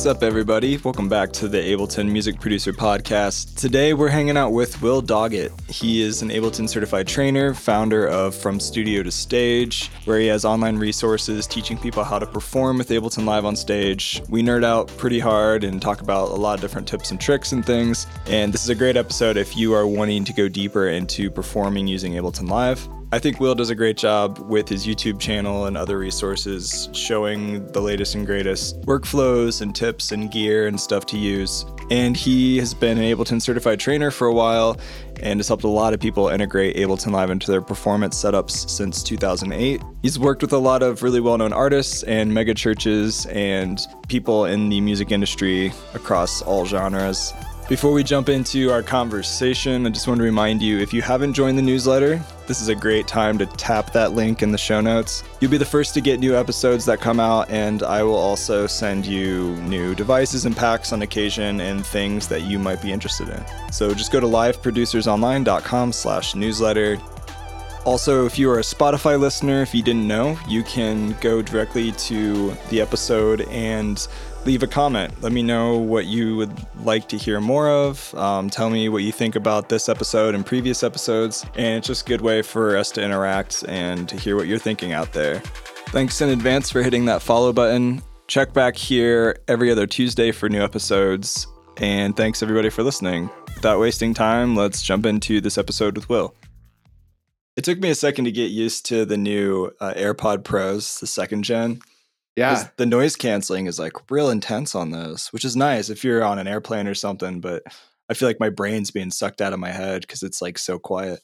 What's up, everybody? Welcome back to the Ableton Music Producer Podcast. Today, we're hanging out with Will Doggett. He is an Ableton certified trainer, founder of From Studio to Stage, where he has online resources teaching people how to perform with Ableton Live on stage. We nerd out pretty hard and talk about a lot of different tips and tricks and things. And this is a great episode if you are wanting to go deeper into performing using Ableton Live. I think Will does a great job with his YouTube channel and other resources showing the latest and greatest workflows and tips and gear and stuff to use. And he has been an Ableton certified trainer for a while and has helped a lot of people integrate Ableton Live into their performance setups since 2008. He's worked with a lot of really well known artists and mega churches and people in the music industry across all genres. Before we jump into our conversation, I just want to remind you if you haven't joined the newsletter, this is a great time to tap that link in the show notes. You'll be the first to get new episodes that come out, and I will also send you new devices and packs on occasion and things that you might be interested in. So just go to liveproducersonline.com slash newsletter. Also, if you are a Spotify listener, if you didn't know, you can go directly to the episode and leave a comment. Let me know what you would like to hear more of. Um, tell me what you think about this episode and previous episodes. And it's just a good way for us to interact and to hear what you're thinking out there. Thanks in advance for hitting that follow button. Check back here every other Tuesday for new episodes. And thanks everybody for listening. Without wasting time, let's jump into this episode with Will. It took me a second to get used to the new uh, AirPod Pros, the second gen. Yeah. The noise canceling is like real intense on those, which is nice if you're on an airplane or something. But I feel like my brain's being sucked out of my head because it's like so quiet.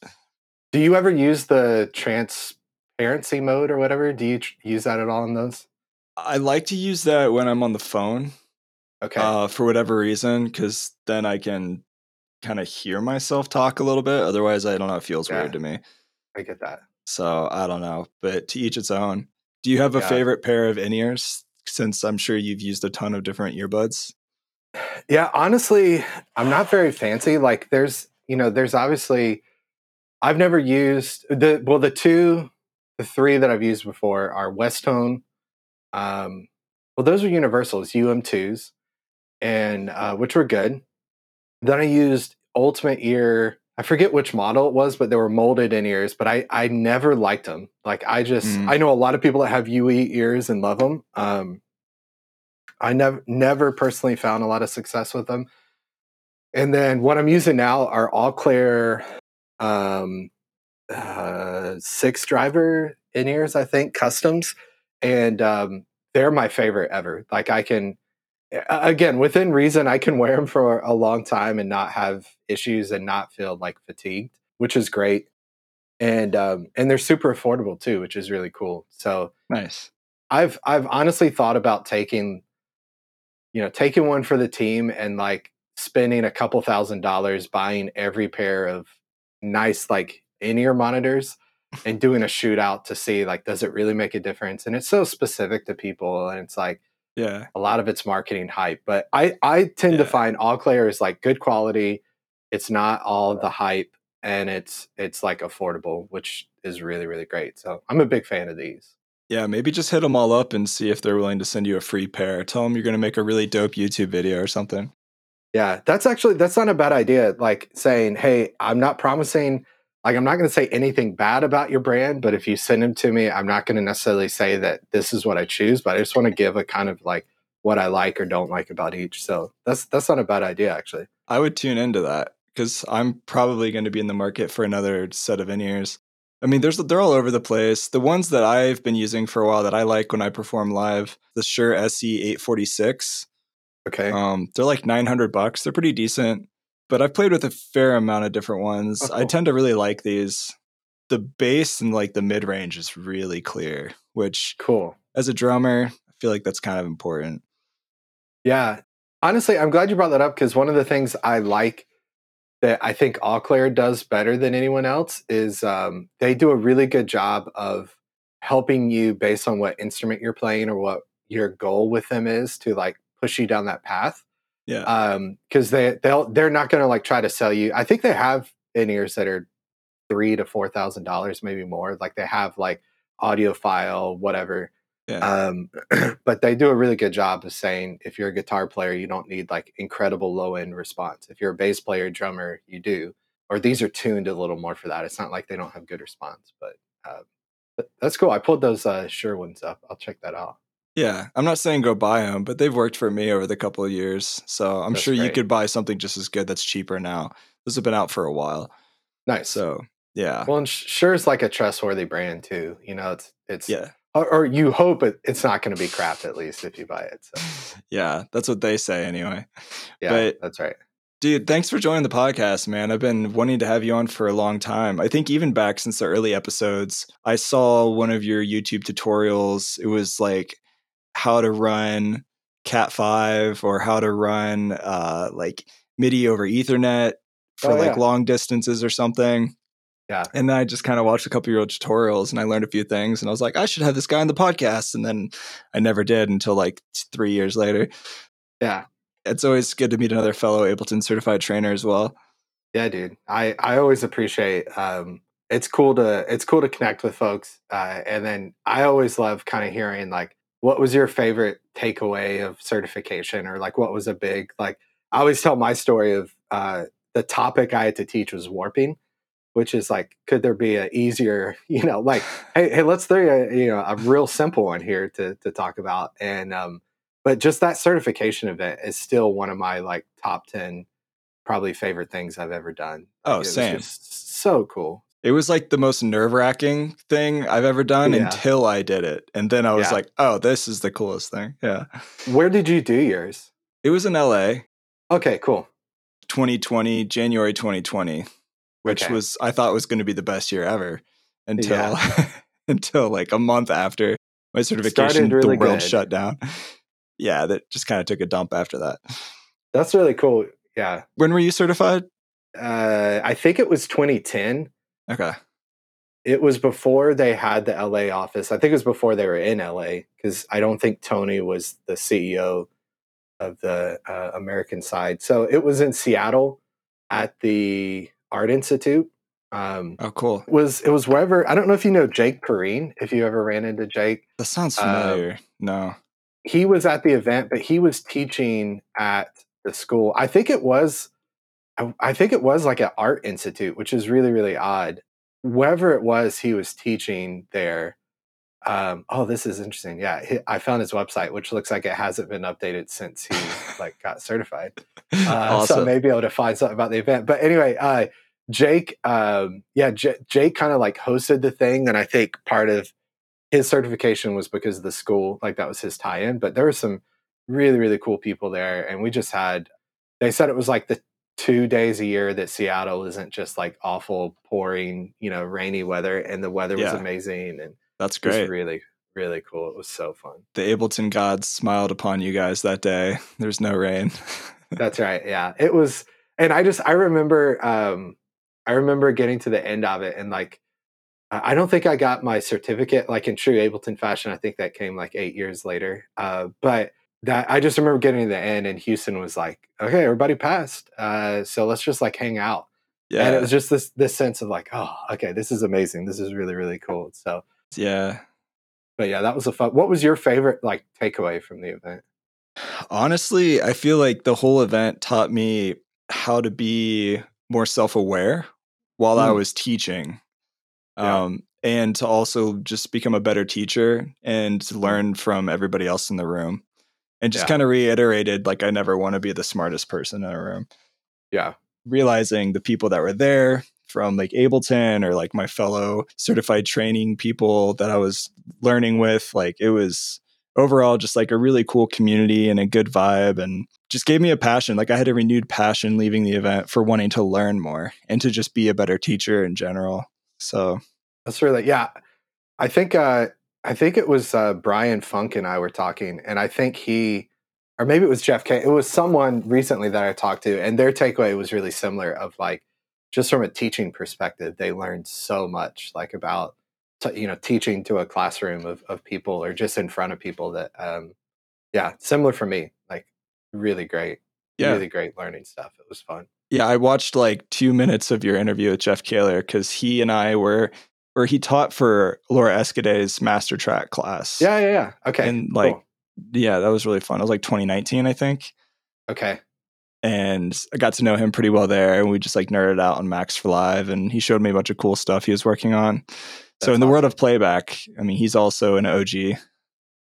Do you ever use the transparency mode or whatever? Do you tr- use that at all in those? I like to use that when I'm on the phone Okay. uh, for whatever reason, because then I can kind of hear myself talk a little bit. Otherwise, I don't know, it feels Yeah. weird to me. I get that. So I don't know, but to each its own. Do you have a Yeah. favorite pair of in ears? Since I'm sure you've used a ton of different earbuds. Yeah, honestly, I'm not very fancy. Like there's, you know, there's obviously I've never used the well the two the three that I've used before are Westone um well those are universals, UM2s and uh which were good. Then I used Ultimate Ear I forget which model it was, but they were molded in ears. But I I never liked them. Like I just Mm. I know a lot of people that have UE ears and love them. Um, I never never personally found a lot of success with them. And then what I'm using now are Alclair um, uh, six driver in ears, I think customs, and um, they're my favorite ever. Like I can again within reason i can wear them for a long time and not have issues and not feel like fatigued which is great and um and they're super affordable too which is really cool so Nice. i've i've honestly thought about taking you know taking one for the team and like spending a couple thousand dollars buying every pair of nice like in-ear monitors and doing a shootout to see like does it really make a difference and it's so specific to people and it's like Yeah. a lot of it's marketing hype but i i tend to find Alclair is like good quality it's not all the hype and it's it's like affordable which is really really great so i'm a big fan of these Yeah, maybe just hit them all up and see if they're willing to send you a free pair. Tell them you're going to make a really dope YouTube video or something. yeah that's actually that's not a bad idea like saying hey i'm not promising like i'm not going to say anything bad about your brand but if you send them to me i'm not going to necessarily say that this is what i choose but i just want to give a kind of like what i like or don't like about each so that's that's not a bad idea actually I would tune into that because I'm probably going to be in the market for another set of in ears. I mean, there's they're all over the place. The ones that I've been using for a while that I like when I perform live, the Shure SE 846. okay Um, they're like 900 bucks. They're pretty decent, but I've played with a fair amount of different ones. Oh, I tend to really like these. The bass and like the mid range is really clear, which cool as a drummer, I feel like that's kind of important. Yeah. Honestly, I'm glad you brought that up because one of the things I like that I think Alclair does better than anyone else is um, they do a really good job of helping you based on what instrument you're playing or what your goal with them is to like push you down that path. Yeah. Um, because they they'll they're not gonna like try to sell you. I think they have in ears that are three to four thousand dollars, maybe more. Like they have like audiophile, whatever. Yeah. Um, but they do a really good job of saying if you're a guitar player, you don't need like incredible low end response. If you're a bass player, drummer, you do. Or these are tuned a little more for that. It's not like they don't have good response, but, uh, that's cool. I pulled those uh, Shure ones up. I'll check that out. Yeah, I'm not saying go buy them, but they've worked for me over the couple of years. So I'm that's sure great. you could buy something just as good that's cheaper now. Those have been out for a while. Nice. So yeah. Well, and Shure is like a trustworthy brand too. You know, it's it's yeah. Or, or you hope it, it's not going to be crap at least if you buy it. So. Yeah, that's what they say anyway. Yeah, but, that's right. Dude, thanks for joining the podcast, man. I've been wanting to have you on for a long time. I think even back since the early episodes, I saw one of your YouTube tutorials. It was like how to run Cat 5 or how to run uh, like MIDI over Ethernet for oh, like yeah. long distances or something. Yeah. And then I just kind of watched a couple of your tutorials and I learned a few things and I was like, I should have this guy on the podcast. And then I never did until like three years later. Yeah. It's always good to meet another fellow Ableton certified trainer as well. Yeah, dude. I, I always appreciate um it's cool to it's cool to connect with folks. Uh, and then I always love kind of hearing like what was your favorite takeaway of certification or like what was a big like I always tell my story of uh the topic I had to teach was warping which is like, could there be a easier, you know, like, hey, hey, let's throw a, you know, a real simple one here to to talk about. And um, but just that certification event is still one of my like top ten probably favorite things I've ever done. Oh, same. so cool. It was like the most nerve wracking thing I've ever done yeah. until I did it. And then I was yeah. like, oh, this is the coolest thing. Yeah. Where did you do yours? It was in LA. Okay, cool. 2020, January 2020 which okay. was I thought was going to be the best year ever until yeah. until like a month after my certification, really the world good. shut down. Yeah, that just kind of took a dump after that. That's really cool. Yeah. When were you certified? Uh, I think it was 2010. Okay. It was before they had the LA office. I think it was before they were in LA because I don't think Tony was the CEO of the uh, American side. So it was in Seattle at the Art Institute. Um, oh, cool. It was it was wherever I don't know if you know Jake Perrine. If you ever ran into Jake, that sounds familiar. Um, no, he was at the event, but he was teaching at the school. I think it was, I, I think it was like an art institute, which is really really odd. Wherever it was, he was teaching there. Um, oh, this is interesting. Yeah, I found his website, which looks like it hasn't been updated since he like got certified. Uh, awesome. So maybe able to find something about the event. But anyway, uh, Jake, um, yeah, J- Jake kind of like hosted the thing, and I think part of his certification was because of the school, like that was his tie-in. But there were some really really cool people there, and we just had. They said it was like the two days a year that Seattle isn't just like awful pouring, you know, rainy weather, and the weather yeah. was amazing and that's great. really, really cool. It was so fun. The Ableton gods smiled upon you guys that day. There's no rain. That's right. Yeah. It was and I just I remember um I remember getting to the end of it and like I don't think I got my certificate like in true Ableton fashion. I think that came like eight years later. Uh, but that I just remember getting to the end and Houston was like, okay, everybody passed. Uh, so let's just like hang out. Yeah. And it was just this this sense of like, oh, okay, this is amazing. This is really, really cool. So yeah. But yeah, that was a fun. What was your favorite like takeaway from the event? Honestly, I feel like the whole event taught me how to be more self-aware while mm. I was teaching. Yeah. Um, and to also just become a better teacher and to mm. learn from everybody else in the room. And just yeah. kind of reiterated like I never want to be the smartest person in a room. Yeah. Realizing the people that were there, from like Ableton or like my fellow certified training people that I was learning with. Like it was overall just like a really cool community and a good vibe and just gave me a passion. Like I had a renewed passion leaving the event for wanting to learn more and to just be a better teacher in general. So that's really, yeah. I think, uh, I think it was uh, Brian Funk and I were talking, and I think he, or maybe it was Jeff K. It was someone recently that I talked to, and their takeaway was really similar. Of like, just from a teaching perspective, they learned so much, like about t- you know teaching to a classroom of of people or just in front of people. That um, yeah, similar for me. Like really great, yeah. really great learning stuff. It was fun. Yeah, I watched like two minutes of your interview with Jeff Kahler because he and I were or he taught for Laura Escudé's master track class. Yeah, yeah, yeah. Okay. And like, cool. yeah, that was really fun. It was like 2019, I think. Okay. And I got to know him pretty well there. And we just like nerded out on Max for Live. And he showed me a bunch of cool stuff he was working on. so, That's in the world of playback, I mean, he's also an OG.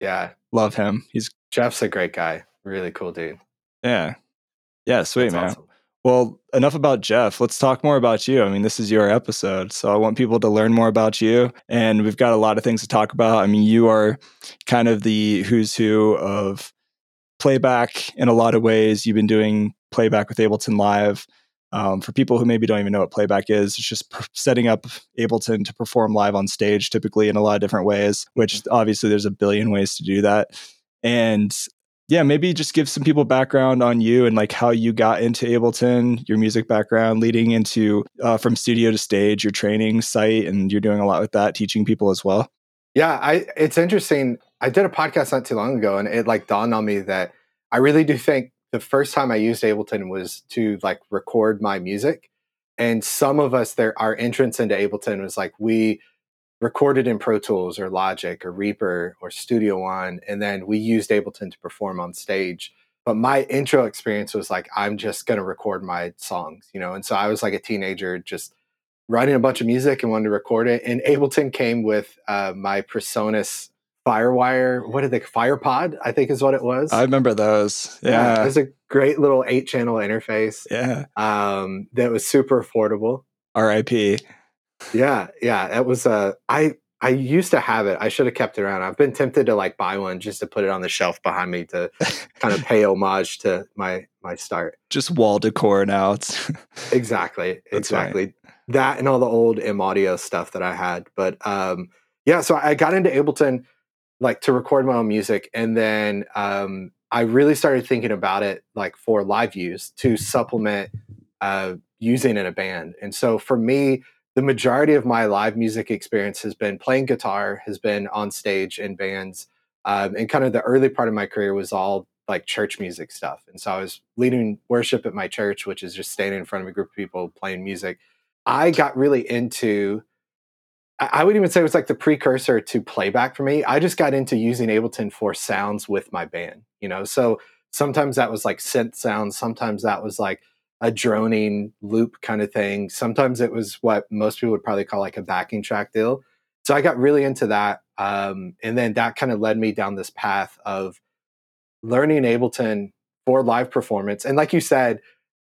Yeah. Love him. He's, Jeff's a great guy. Really cool dude. yeah. Yeah, sweet, That's man. awesome. Well, enough about Jeff. Let's talk more about you. I mean, this is your episode. So I want people to learn more about you. And we've got a lot of things to talk about. I mean, you are kind of the who's who of playback in a lot of ways. You've been doing playback with Ableton Live. Um, for people who maybe don't even know what playback is, it's just p- setting up Ableton to perform live on stage, typically in a lot of different ways, which obviously there's a billion ways to do that. And yeah, maybe just give some people background on you and like how you got into Ableton, your music background, leading into uh, from studio to stage, your training site, and you're doing a lot with that, teaching people as well. Yeah, I it's interesting. I did a podcast not too long ago and it like dawned on me that I really do think the first time I used Ableton was to like record my music. And some of us there our entrance into Ableton was like we recorded in Pro Tools or Logic or Reaper or Studio One, and then we used Ableton to perform on stage. But my intro experience was like, I'm just gonna record my songs, you know. And so I was like a teenager, just writing a bunch of music and wanted to record it. And Ableton came with uh, my Presonus Firewire. What did they Firepod? I think is what it was. I remember those. it Yeah. It was a great little eight channel interface Yeah. um, that was super affordable. RIP. Yeah, yeah. That was uh I I used to have it. I should have kept it around. I've been tempted to like buy one just to put it on the shelf behind me to kind of pay homage to my my start. Just wall decor now. It's Exactly. That's right. exactly. That and all the old M audio stuff that I had. But um yeah, so I got into Ableton like to record my own music and then um I really started thinking about it like for live use to supplement uh using in a band. And so for me, the majority of my live music experience has been playing guitar, has been on stage in bands. Um, and kind of the early part of my career was all like church music stuff. And so I was leading worship at my church, which is just standing in front of a group of people playing music. I got really into, I would even say it was like the precursor to playback for me. I just got into using Ableton for sounds with my band, you know? So sometimes that was like synth sounds, sometimes that was like a droning loop kind of thing. Sometimes it was what most people would probably call like a backing track deal. So I got really into that. Um, and then that kind of led me down this path of learning Ableton for live performance. And like you said,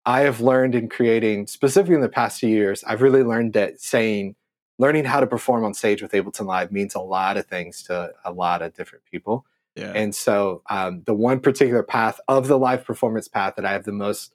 I have learned in creating, specifically in the past few years, I've really learned that saying, learning how to perform on stage with Ableton Live means a lot of things to a lot of different people. yeah. And so um, the one particular path of the live performance path that I have the most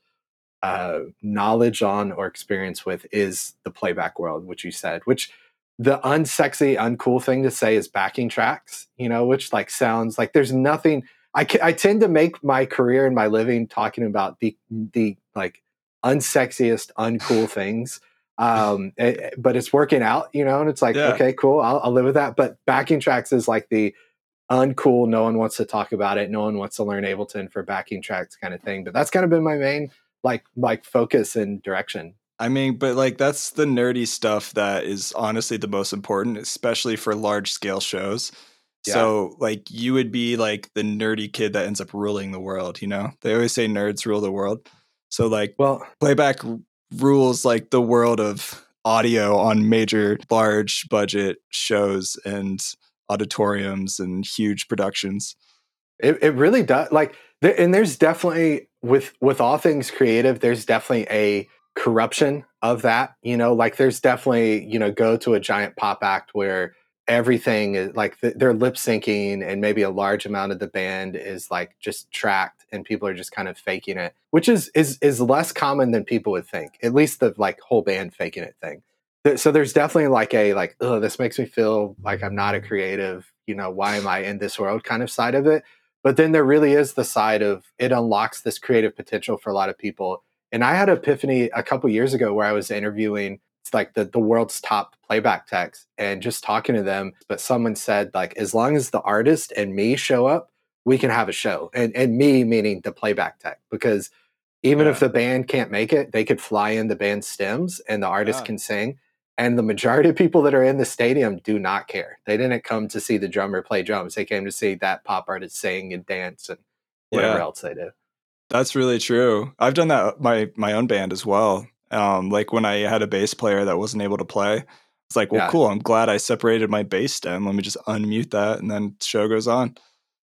uh, knowledge on or experience with is the playback world, which you said, which the unsexy, uncool thing to say is backing tracks, you know, which like sounds like there's nothing. I, I tend to make my career and my living talking about the the like unsexiest, uncool things. Um, eh, eh, but it's working out, you know, and it's like, Yeah. okay, cool, I'll, I'll live with that. But backing tracks is like the uncool. No one wants to talk about it. No one wants to learn Ableton for backing tracks kind of thing. But that's kind of been my main like like focus and direction. I mean, but like that's the nerdy stuff that is honestly the most important, especially for large scale shows. Yeah. So, like, you would be like the nerdy kid that ends up ruling the world, you know? They always say nerds rule the world. So, like, Well, playback rules like the world of audio on major, large budget shows and auditoriums and huge productions. It, it really does. Like, and there's definitely with with all things creative, there's definitely a corruption of that. You know, like there's definitely you know go to a giant pop act where everything is like th- they're lip syncing and maybe a large amount of the band is like just tracked and people are just kind of faking it which is is is less common than people would think at least the like whole band faking it thing Th- so there's definitely like a like oh this makes me feel like i'm not a creative you know why am i in this world kind of side of it but then there really is the side of it unlocks this creative potential for a lot of people and i had an epiphany a couple years ago where i was interviewing it's like the, the world's top playback techs and just talking to them but someone said like as long as the artist and me show up we can have a show and and me meaning the playback tech because even if the band can't make it they could fly in the band stems and the artist Yeah. can sing And the majority of people that are in the stadium do not care. They didn't come to see the drummer play drums. They came to see that pop artist sing and dance and whatever yeah. else they do. That's really true. I've done that my my own band as well. Um, like when I had a bass player that wasn't able to play, it's like, well, yeah. cool. I'm glad I separated my bass stem. Let me just unmute that, and then show goes on.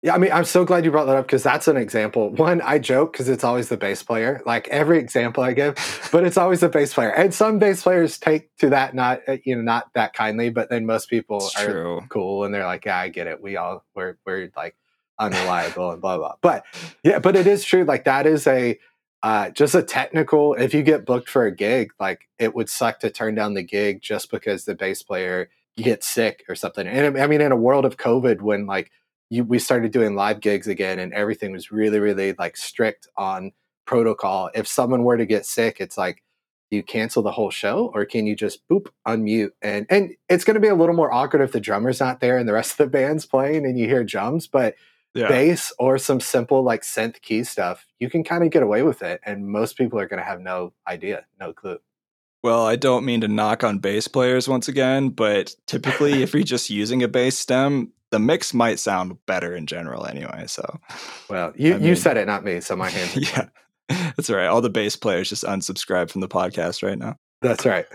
Yeah, I mean, I'm so glad you brought that up because that's an example. One, I joke because it's always the bass player, like every example I give, but it's always the bass player. And some bass players take to that not, uh, you know, not that kindly, but then most people it's are true. cool and they're like, yeah, I get it. We all, we're, we're like unreliable and blah, blah. But yeah, but it is true. Like that is a, uh, just a technical, if you get booked for a gig, like it would suck to turn down the gig just because the bass player gets sick or something. And I mean, in a world of COVID when like, you, we started doing live gigs again and everything was really really like strict on protocol. If someone were to get sick it's like you cancel the whole show or can you just boop unmute? And and it's going to be a little more awkward if the drummer's not there and the rest of the band's playing and you hear drums but yeah. bass or some simple like synth key stuff you can kind of get away with it and most people are going to have no idea no clue. Well, I don't mean to knock on bass players once again, but typically, if you're just using a bass stem, the mix might sound better in general anyway. So, well, you, I mean, you said it, not me. So my hand. yeah, that's all right. All the bass players just unsubscribe from the podcast right now. That's right.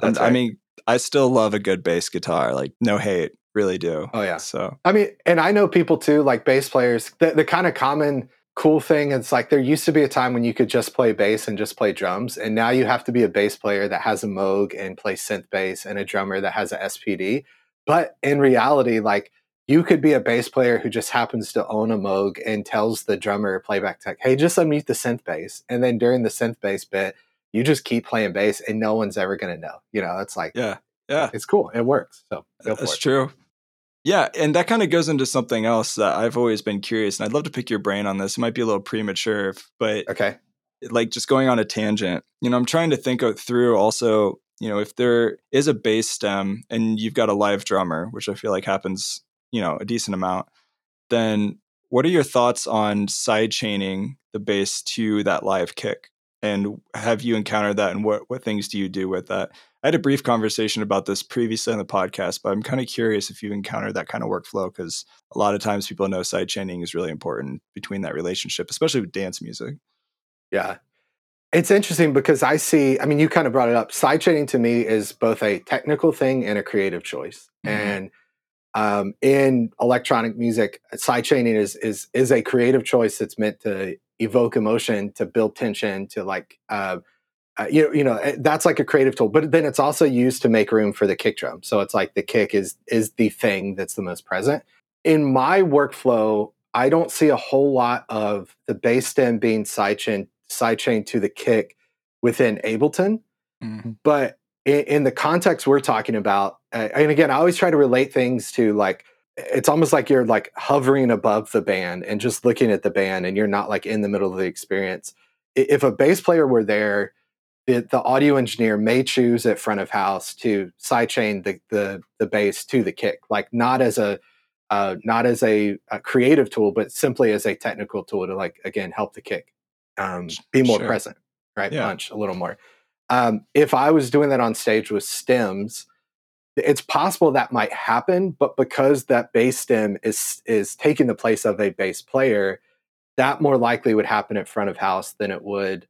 That's right. I mean, I still love a good bass guitar. Like, no hate, really do. Oh yeah. So I mean, and I know people too, like bass players. The, the kind of common cool thing it's like there used to be a time when you could just play bass and just play drums and now you have to be a bass player that has a moog and play synth bass and a drummer that has a spd but in reality like you could be a bass player who just happens to own a Moog and tells the drummer playback tech, "Hey, just unmute the synth bass," and then during the synth bass bit, you just keep playing bass, and no one's ever going to know. You know, it's like, yeah, yeah, it's cool. It works. So that's true. Yeah, and that kind of goes into something else that I've always been curious, and I'd love to pick your brain on this. It might be a little premature, but okay, like just going on a tangent. You know, I'm trying to think through also you know if there is a bass stem and you've got a live drummer which i feel like happens you know a decent amount, then what are your thoughts on side chaining the bass to that live kick? And have you encountered that? And what what things do you do with that? I had a brief conversation about this previously on the podcast, but I'm kind of curious if you've encountered that kind of workflow because a lot of times people know side chaining is really important between that relationship, especially with dance music. Yeah. It's interesting because I see, I mean, you kind of brought it up. Side chaining to me is both a technical thing and a creative choice. Mm-hmm. And um, in electronic music, sidechaining is is is a creative choice that's meant to evoke emotion, to build tension, to like uh, uh, you know you know eh, that's like a creative tool. But then it's also used to make room for the kick drum. So it's like the kick is is the thing that's the most present in my workflow. I don't see a whole lot of the bass stem being sidechained sidechained to the kick within Ableton, mm-hmm. but in, in the context we're talking about, uh, and again, I always try to relate things to like it's almost like you're like hovering above the band and just looking at the band, and you're not like in the middle of the experience. If a bass player were there, it, the audio engineer may choose at front of house to sidechain the the the bass to the kick, like not as a uh, not as a, a, creative tool, but simply as a technical tool to like again help the kick um, be more sure. present, right? Yeah. Punch a little more. Um, if I was doing that on stage with stems, it's possible that might happen, but because that bass stem is is taking the place of a bass player, that more likely would happen at front of house than it would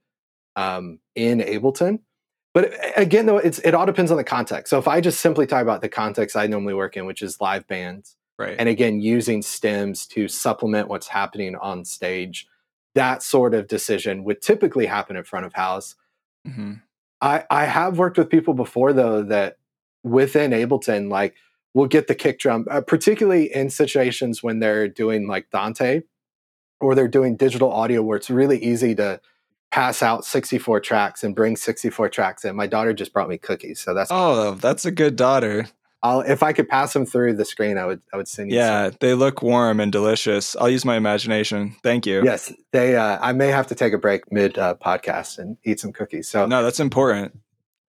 um, in Ableton. But again, though, it's it all depends on the context. So if I just simply talk about the context I normally work in, which is live bands, right, and again using stems to supplement what's happening on stage, that sort of decision would typically happen in front of house. Mm-hmm. I, I have worked with people before though that within Ableton, like will get the kick drum, uh, particularly in situations when they're doing like Dante or they're doing digital audio where it's really easy to pass out 64 tracks and bring 64 tracks in. My daughter just brought me cookies, so that's oh, that's a good daughter. I'll if I could pass them through the screen, I would I would send you. Yeah, some. they look warm and delicious. I'll use my imagination. Thank you. Yes, they. Uh, I may have to take a break mid uh, podcast and eat some cookies. So no, that's important.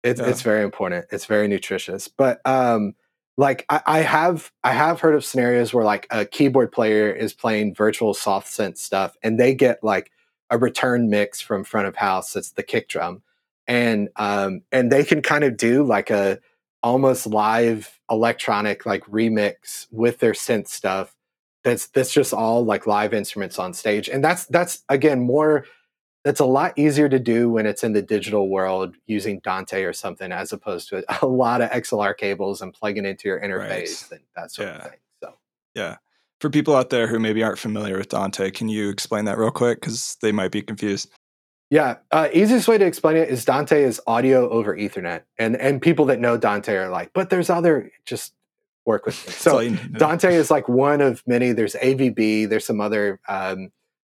It's yeah. it's very important. It's very nutritious. But um, like I, I have I have heard of scenarios where like a keyboard player is playing virtual soft synth stuff, and they get like a return mix from front of house. That's the kick drum, and um, and they can kind of do like a almost live electronic like remix with their synth stuff that's that's just all like live instruments on stage and that's that's again more that's a lot easier to do when it's in the digital world using Dante or something as opposed to a lot of XLR cables and plugging into your interface right. and that sort yeah. of thing. So, yeah. For people out there who maybe aren't familiar with Dante, can you explain that real quick? Because they might be confused. Yeah, uh, easiest way to explain it is Dante is audio over Ethernet, and and people that know Dante are like, but there's other. Just work with me. So Dante is like one of many. There's AVB. There's some other um,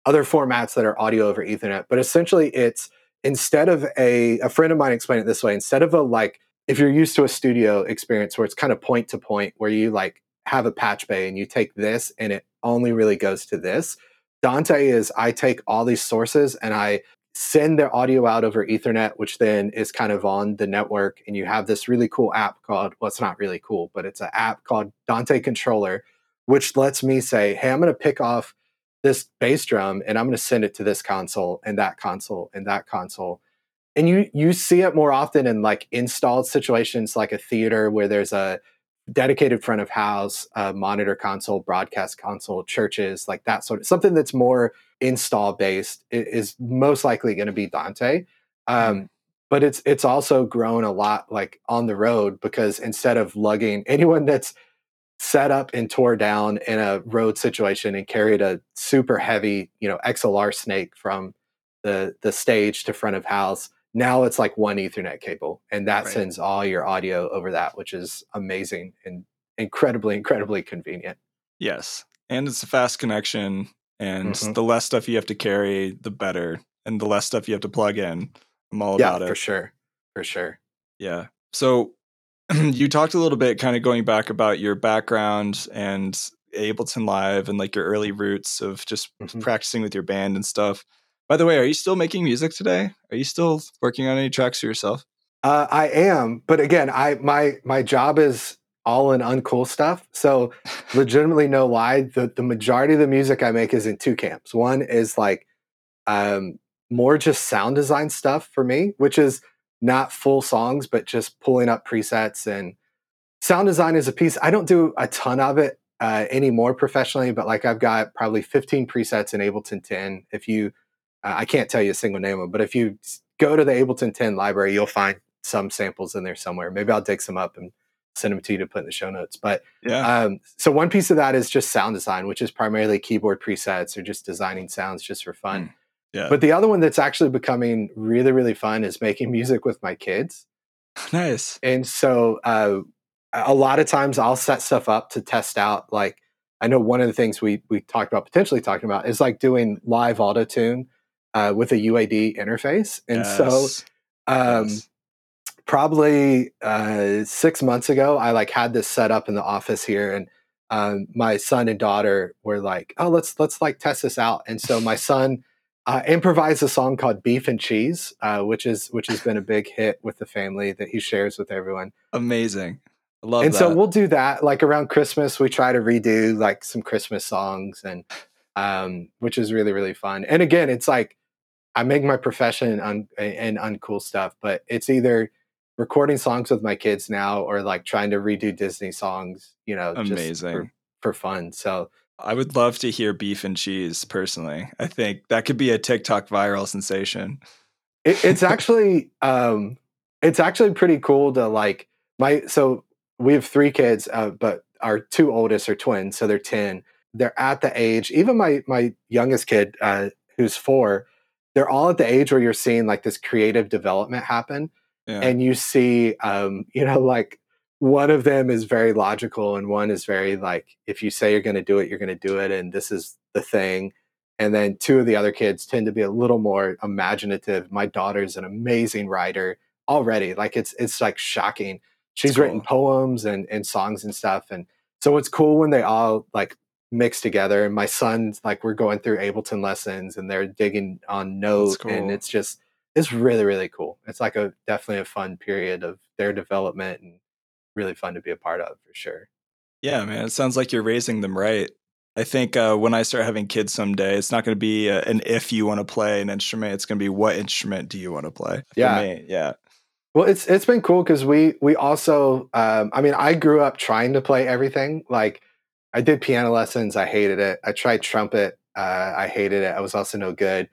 other formats that are audio over Ethernet, but essentially it's instead of a a friend of mine explained it this way. Instead of a like if you're used to a studio experience where it's kind of point to point, where you like have a patch bay and you take this and it only really goes to this. Dante is I take all these sources and I send their audio out over Ethernet, which then is kind of on the network. And you have this really cool app called, well, it's not really cool, but it's an app called Dante Controller, which lets me say, hey, I'm going to pick off this bass drum and I'm going to send it to this console and that console and that console. And you you see it more often in like installed situations like a theater where there's a dedicated front of house uh, monitor console, broadcast console, churches, like that sort of something that's more install based is most likely going to be Dante. Um, mm. but it's it's also grown a lot like on the road because instead of lugging anyone that's set up and tore down in a road situation and carried a super heavy you know XLR snake from the the stage to front of house now it's like one ethernet cable and that right. sends all your audio over that which is amazing and incredibly incredibly convenient yes and it's a fast connection and mm-hmm. the less stuff you have to carry the better and the less stuff you have to plug in i'm all yeah, about it Yeah, for sure for sure yeah so you talked a little bit kind of going back about your background and ableton live and like your early roots of just mm-hmm. practicing with your band and stuff by the way, are you still making music today? Are you still working on any tracks for yourself? Uh, I am, but again, I my my job is all in uncool stuff. So, legitimately, no lie, the the majority of the music I make is in two camps. One is like um, more just sound design stuff for me, which is not full songs, but just pulling up presets and sound design is a piece. I don't do a ton of it uh, anymore professionally, but like I've got probably 15 presets in Ableton 10. If you I can't tell you a single name of them, but if you go to the Ableton 10 library, you'll find some samples in there somewhere. Maybe I'll dig some up and send them to you to put in the show notes. But yeah. Um, so one piece of that is just sound design, which is primarily keyboard presets or just designing sounds just for fun. Mm. Yeah. But the other one that's actually becoming really, really fun is making music with my kids. Nice. And so uh, a lot of times I'll set stuff up to test out. Like I know one of the things we we talked about potentially talking about is like doing live auto tune uh, with a UAD interface. And yes. so, um, yes. probably uh, six months ago, I like had this set up in the office here, and um, my son and daughter were like, "Oh, let's let's like test this out." And so my son uh, improvised a song called "Beef and Cheese," uh, which is which has been a big hit with the family that he shares with everyone. Amazing. Love and that. so we'll do that like around Christmas. We try to redo like some Christmas songs and um, which is really really fun. And again, it's like I make my profession on and uncool stuff, but it's either recording songs with my kids now or like trying to redo Disney songs, you know, amazing for, for, fun. So I would love to hear beef and cheese personally. I think that could be a TikTok viral sensation. It, it's actually, um, it's actually pretty cool to like my, so we have three kids, uh, but our two oldest are twins. So they're 10. They're at the age, even my, my youngest kid, uh, who's four, they're all at the age where you're seeing like this creative development happen yeah. and you see um, you know like one of them is very logical and one is very like if you say you're going to do it you're going to do it and this is the thing and then two of the other kids tend to be a little more imaginative my daughter's an amazing writer already like it's it's like shocking she's cool. written poems and and songs and stuff and so it's cool when they all like mixed together. And my son's like, we're going through Ableton lessons and they're digging on note. Cool. And it's just, it's really, really cool. It's like a definitely a fun period of their development and really fun to be a part of for sure. Yeah, man. It sounds like you're raising them right. I think uh, when I start having kids someday, it's not going to be uh, an if you want to play an instrument. It's going to be what instrument do you want to play? Yeah. Me, yeah. Well, it's it's been cool because we we also um, I mean I grew up trying to play everything. Like I did piano lessons, I hated it. I tried trumpet, uh, I hated it. I was also no good.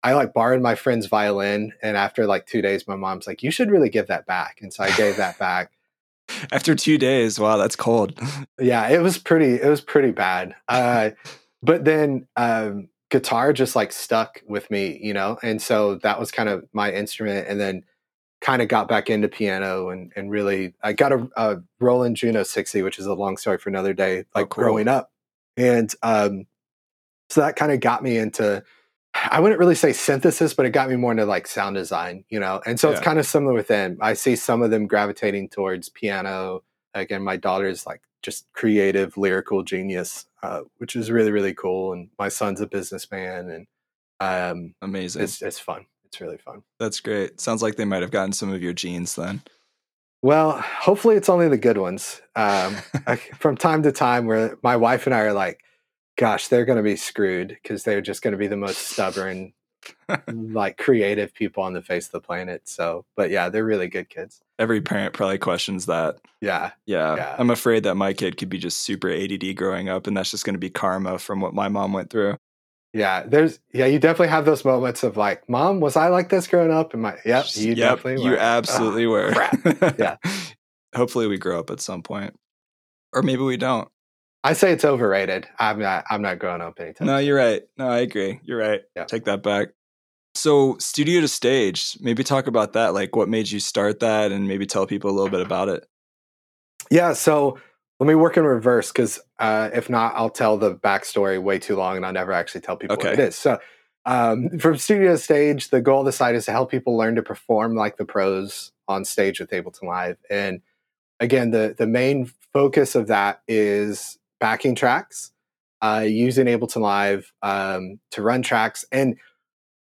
I like borrowed my friend's violin, and after like two days, my mom's like, "You should really give that back," and so I gave that back. After two days, wow, that's cold. yeah, it was pretty. It was pretty bad. Uh, but then um, guitar just like stuck with me, you know, and so that was kind of my instrument. And then kind of got back into piano and and really I got a, a Roland Juno 60, which is a long story for another day, like oh, cool. growing up. And um, so that kind of got me into I wouldn't really say synthesis, but it got me more into like sound design, you know. And so yeah. it's kind of similar with them. I see some of them gravitating towards piano. Again, my daughter's like just creative, lyrical genius, uh, which is really, really cool. And my son's a businessman, and um, amazing. It's, it's fun. It's really fun. That's great. Sounds like they might have gotten some of your genes then. Well, hopefully it's only the good ones. Um, I, from time to time, where my wife and I are like, gosh, they're going to be screwed because they're just going to be the most stubborn, like creative people on the face of the planet. So, but yeah, they're really good kids. Every parent probably questions that. Yeah. Yeah. yeah. I'm afraid that my kid could be just super ADD growing up, and that's just going to be karma from what my mom went through. Yeah, there's yeah, you definitely have those moments of like, Mom, was I like this growing up? And my yep, you yep, definitely were. You absolutely oh, were. yeah. Hopefully we grow up at some point. Or maybe we don't. I say it's overrated. I'm not. I'm not growing up anytime. No, you're right. No, I agree. You're right. Yeah. Take that back. So, studio to stage. Maybe talk about that. Like, what made you start that, and maybe tell people a little bit about it. Yeah. So let me work in reverse because uh, if not, I'll tell the backstory way too long, and I'll never actually tell people okay. what it is. So, um, from studio stage, the goal of the site is to help people learn to perform like the pros on stage with Ableton Live. And again, the the main focus of that is backing tracks, uh, using Ableton Live um, to run tracks. And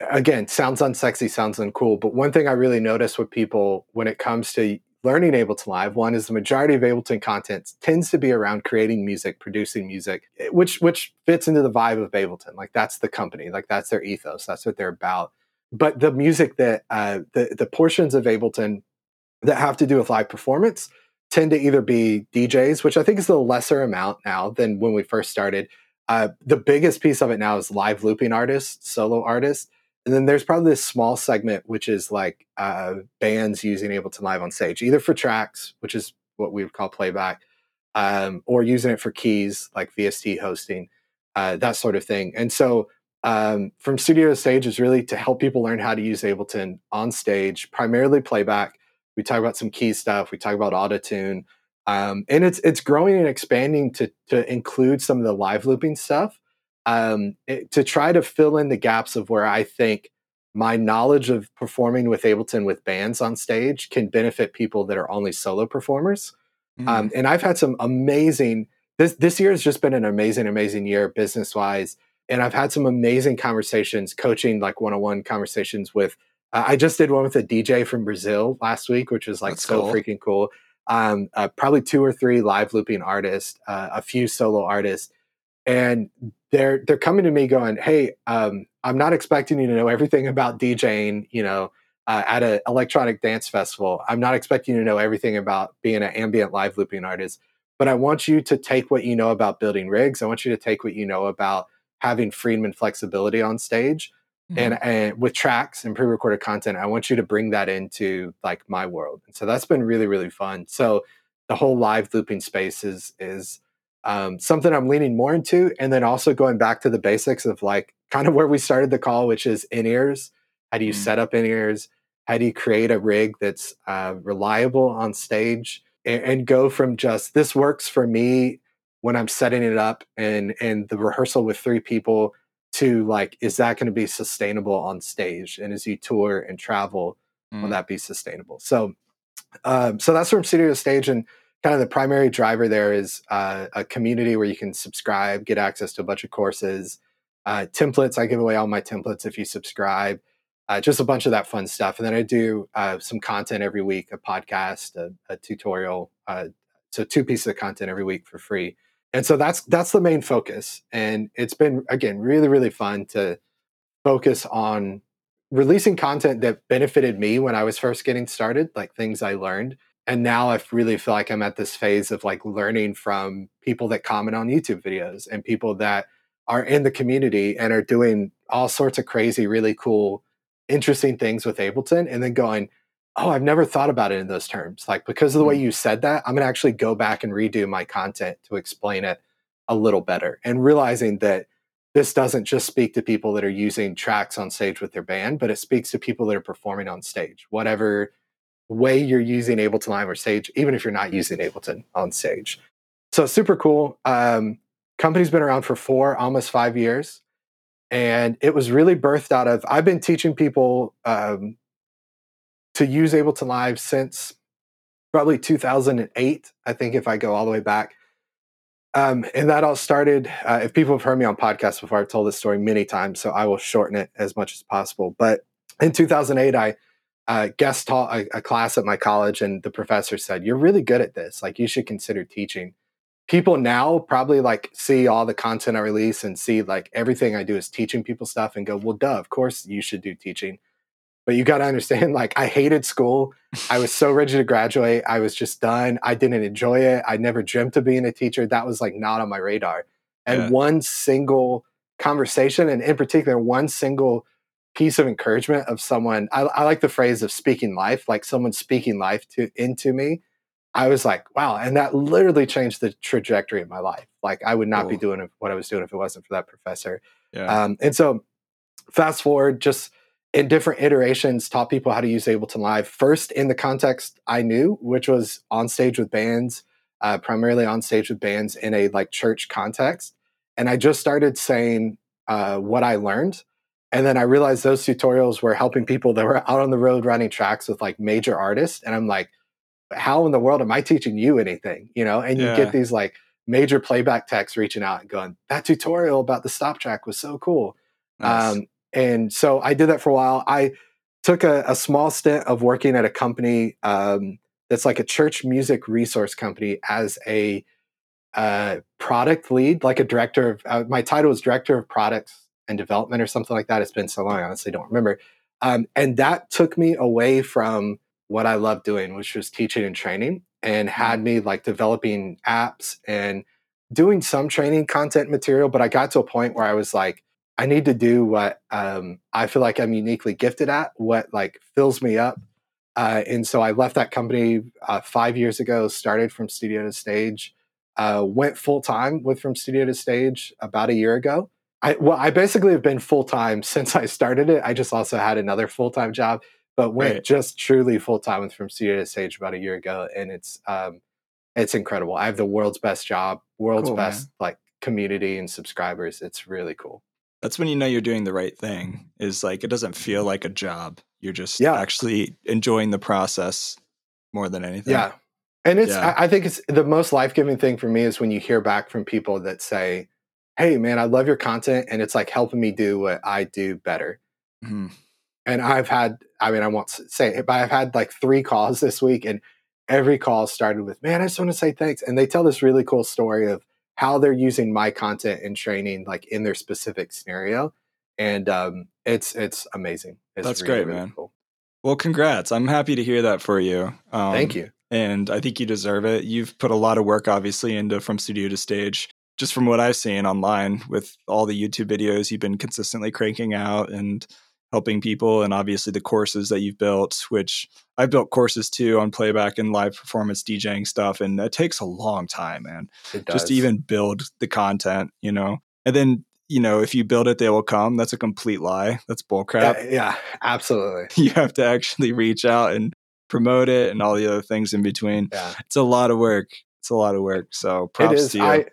again, sounds unsexy, sounds uncool. But one thing I really notice with people when it comes to learning Ableton Live, one is the majority of Ableton content tends to be around creating music, producing music, eh, which which fits into the vibe of Ableton. Like that's the company, like that's their ethos, that's what they're about. But the music that uh, the the portions of Ableton that have to do with live performance tend to either be DJs, which I think is a lesser amount now than when we first started. Uh, the biggest piece of it now is live looping artists, solo artists. And then there's probably this small segment, which is like uh, bands using Ableton Live on stage, either for tracks, which is what we would call playback, um, or using it for keys, like VST hosting, uh, that sort of thing. And so um, from studio to stage is really to help people learn how to use Ableton on stage, primarily playback, we talk about some key stuff. We talk about auto tune, um, and it's it's growing and expanding to to include some of the live looping stuff um, it, to try to fill in the gaps of where I think my knowledge of performing with Ableton with bands on stage can benefit people that are only solo performers. Mm. Um, and I've had some amazing this this year has just been an amazing amazing year business wise, and I've had some amazing conversations, coaching like one on one conversations with uh, I just did one with a DJ from Brazil last week, which was like That's so cool. freaking cool. Um, uh, probably two or three live looping artists, uh, a few solo artists, and they're they're coming to me going, "Hey, um, I'm not expecting you to know everything about DJing, you know, uh, at an electronic dance festival. I'm not expecting you to know everything about being an ambient live looping artist, but I want you to take what you know about building rigs. I want you to take what you know about having freedom and flexibility on stage." mm-hmm. and and with tracks and pre-recorded content i want you to bring that into like my world and so that's been really really fun so the whole live looping space is is um, something i'm leaning more into and then also going back to the basics of like kind of where we started the call which is in ears how do you mm-hmm. set up in ears how do you create a rig that's uh, reliable on stage? And, and go from just this works for me when i'm setting it up and and the rehearsal with three people to like is that going to be sustainable on stage? And as you tour and travel mm. will that be sustainable? So um, so that's from studio stage and kind of the primary driver there is uh, a community where you can subscribe get access to a bunch of courses uh, templates. I give away all my templates if you subscribe uh, just a bunch of that fun stuff. And then i do uh, some content every week a podcast a, a tutorial uh, so two pieces of content every week for free. And so that's that's the main focus. And it's been again really really fun to focus on releasing content that benefited me when I was first getting started, like things I learned. And now I really feel like I'm at this phase of like learning from people that comment on YouTube videos and people that are in the community and are doing all sorts of crazy, really cool, interesting things with Ableton, and then going, oh, I've never thought about it in those terms. Like, because of the way mm. you said that, I'm going to actually go back and redo my content to explain it a little better and realizing that this doesn't just speak to people that are using tracks on stage with their band, but it speaks to people that are performing on stage, whatever way you're using Ableton Live or Stage, even if you're not using Ableton on stage. So super cool. Um, company's been around for four, almost five years. And it was really birthed out of, I've been teaching people um, to use Ableton Live since probably 2008, I think, if I go all the way back. Um, and that all started, uh, if people have heard me on podcasts before, I've told this story many times, so I will shorten it as much as possible. But in 2008, I uh, guest taught a, a, class at my college, and the professor said, You're really good at this. Like, you should consider teaching. People now probably like see all the content I release and see like everything I do is teaching people stuff and go, Well, duh, of course you should do teaching. But you got to understand, like, I hated school. I was so ready to graduate. I was just done. I didn't enjoy it. I never dreamt of being a teacher. That was like not on my radar. And yeah. one single conversation, and in particular, one single piece of encouragement of someone, I, I like the phrase of speaking life, like someone speaking life to into me. I was like, wow. And that literally changed the trajectory of my life. Like, I would not cool. be doing what I was doing if it wasn't for that professor. Yeah. Um, and so, fast forward, just in different iterations taught people how to use Ableton Live. First, in the context I knew, which was on stage with bands, uh, primarily on stage with bands in a like church context. And I just started saying uh, what I learned. And then I realized those tutorials were helping people that were out on the road running tracks with like major artists. And I'm like, how in the world am I teaching you anything? You know, and yeah. you get these like major playback techs reaching out and going, that tutorial about the stop track was so cool. Nice. Um, and so I did that for a while. I took a, a small stint of working at a company um, that's like a church music resource company as a uh, product lead, like a director of. Uh, my title was director of products and development or something like that. It's been so long, I honestly don't remember. Um, and that took me away from what I love doing, which was teaching and training, and had mm-hmm. me like developing apps and doing some training content material. But I got to a point where I was like, I need to do what um, I feel like I'm uniquely gifted at, what like fills me up. Uh, and so I left that company uh, five years ago, started from studio to stage, uh, went full time with from studio to stage about a year ago. I, well, I basically have been full time since I started it. I just also had another full time job, but went right. just truly full time with from studio to stage about a year ago, and it's um, it's incredible. I have the world's best job, world's cool, best man. like community and subscribers. It's really cool that's when you know you're doing the right thing is like it doesn't feel like a job you're just yeah. actually enjoying the process more than anything yeah and it's yeah. I, I think it's the most life-giving thing for me is when you hear back from people that say hey man i love your content and it's like helping me do what i do better. Mm-hmm. and i've had i mean i won't say it but i've had like three calls this week and every call started with man i just want to say thanks. And they tell this really cool story of how they're using my content and training like in their specific scenario and um, it's it's amazing. It's that's really, great really man. cool. well congrats. I'm happy to hear that for you um, thank you. and i think you deserve it. You've put a lot of work obviously into from studio to stage just from what i've seen online with all the youtube videos you've been consistently cranking out and helping people and obviously the courses that you've built which i've built courses too on playback and live performance djing stuff and it takes a long time man just to even build the content you know? And then you know if you build it they will come. That's a complete lie. That's bullcrap. yeah, yeah absolutely. You have to actually reach out and promote it and all the other things in between. Yeah. it's a lot of work. It's a lot of work so props to you. I,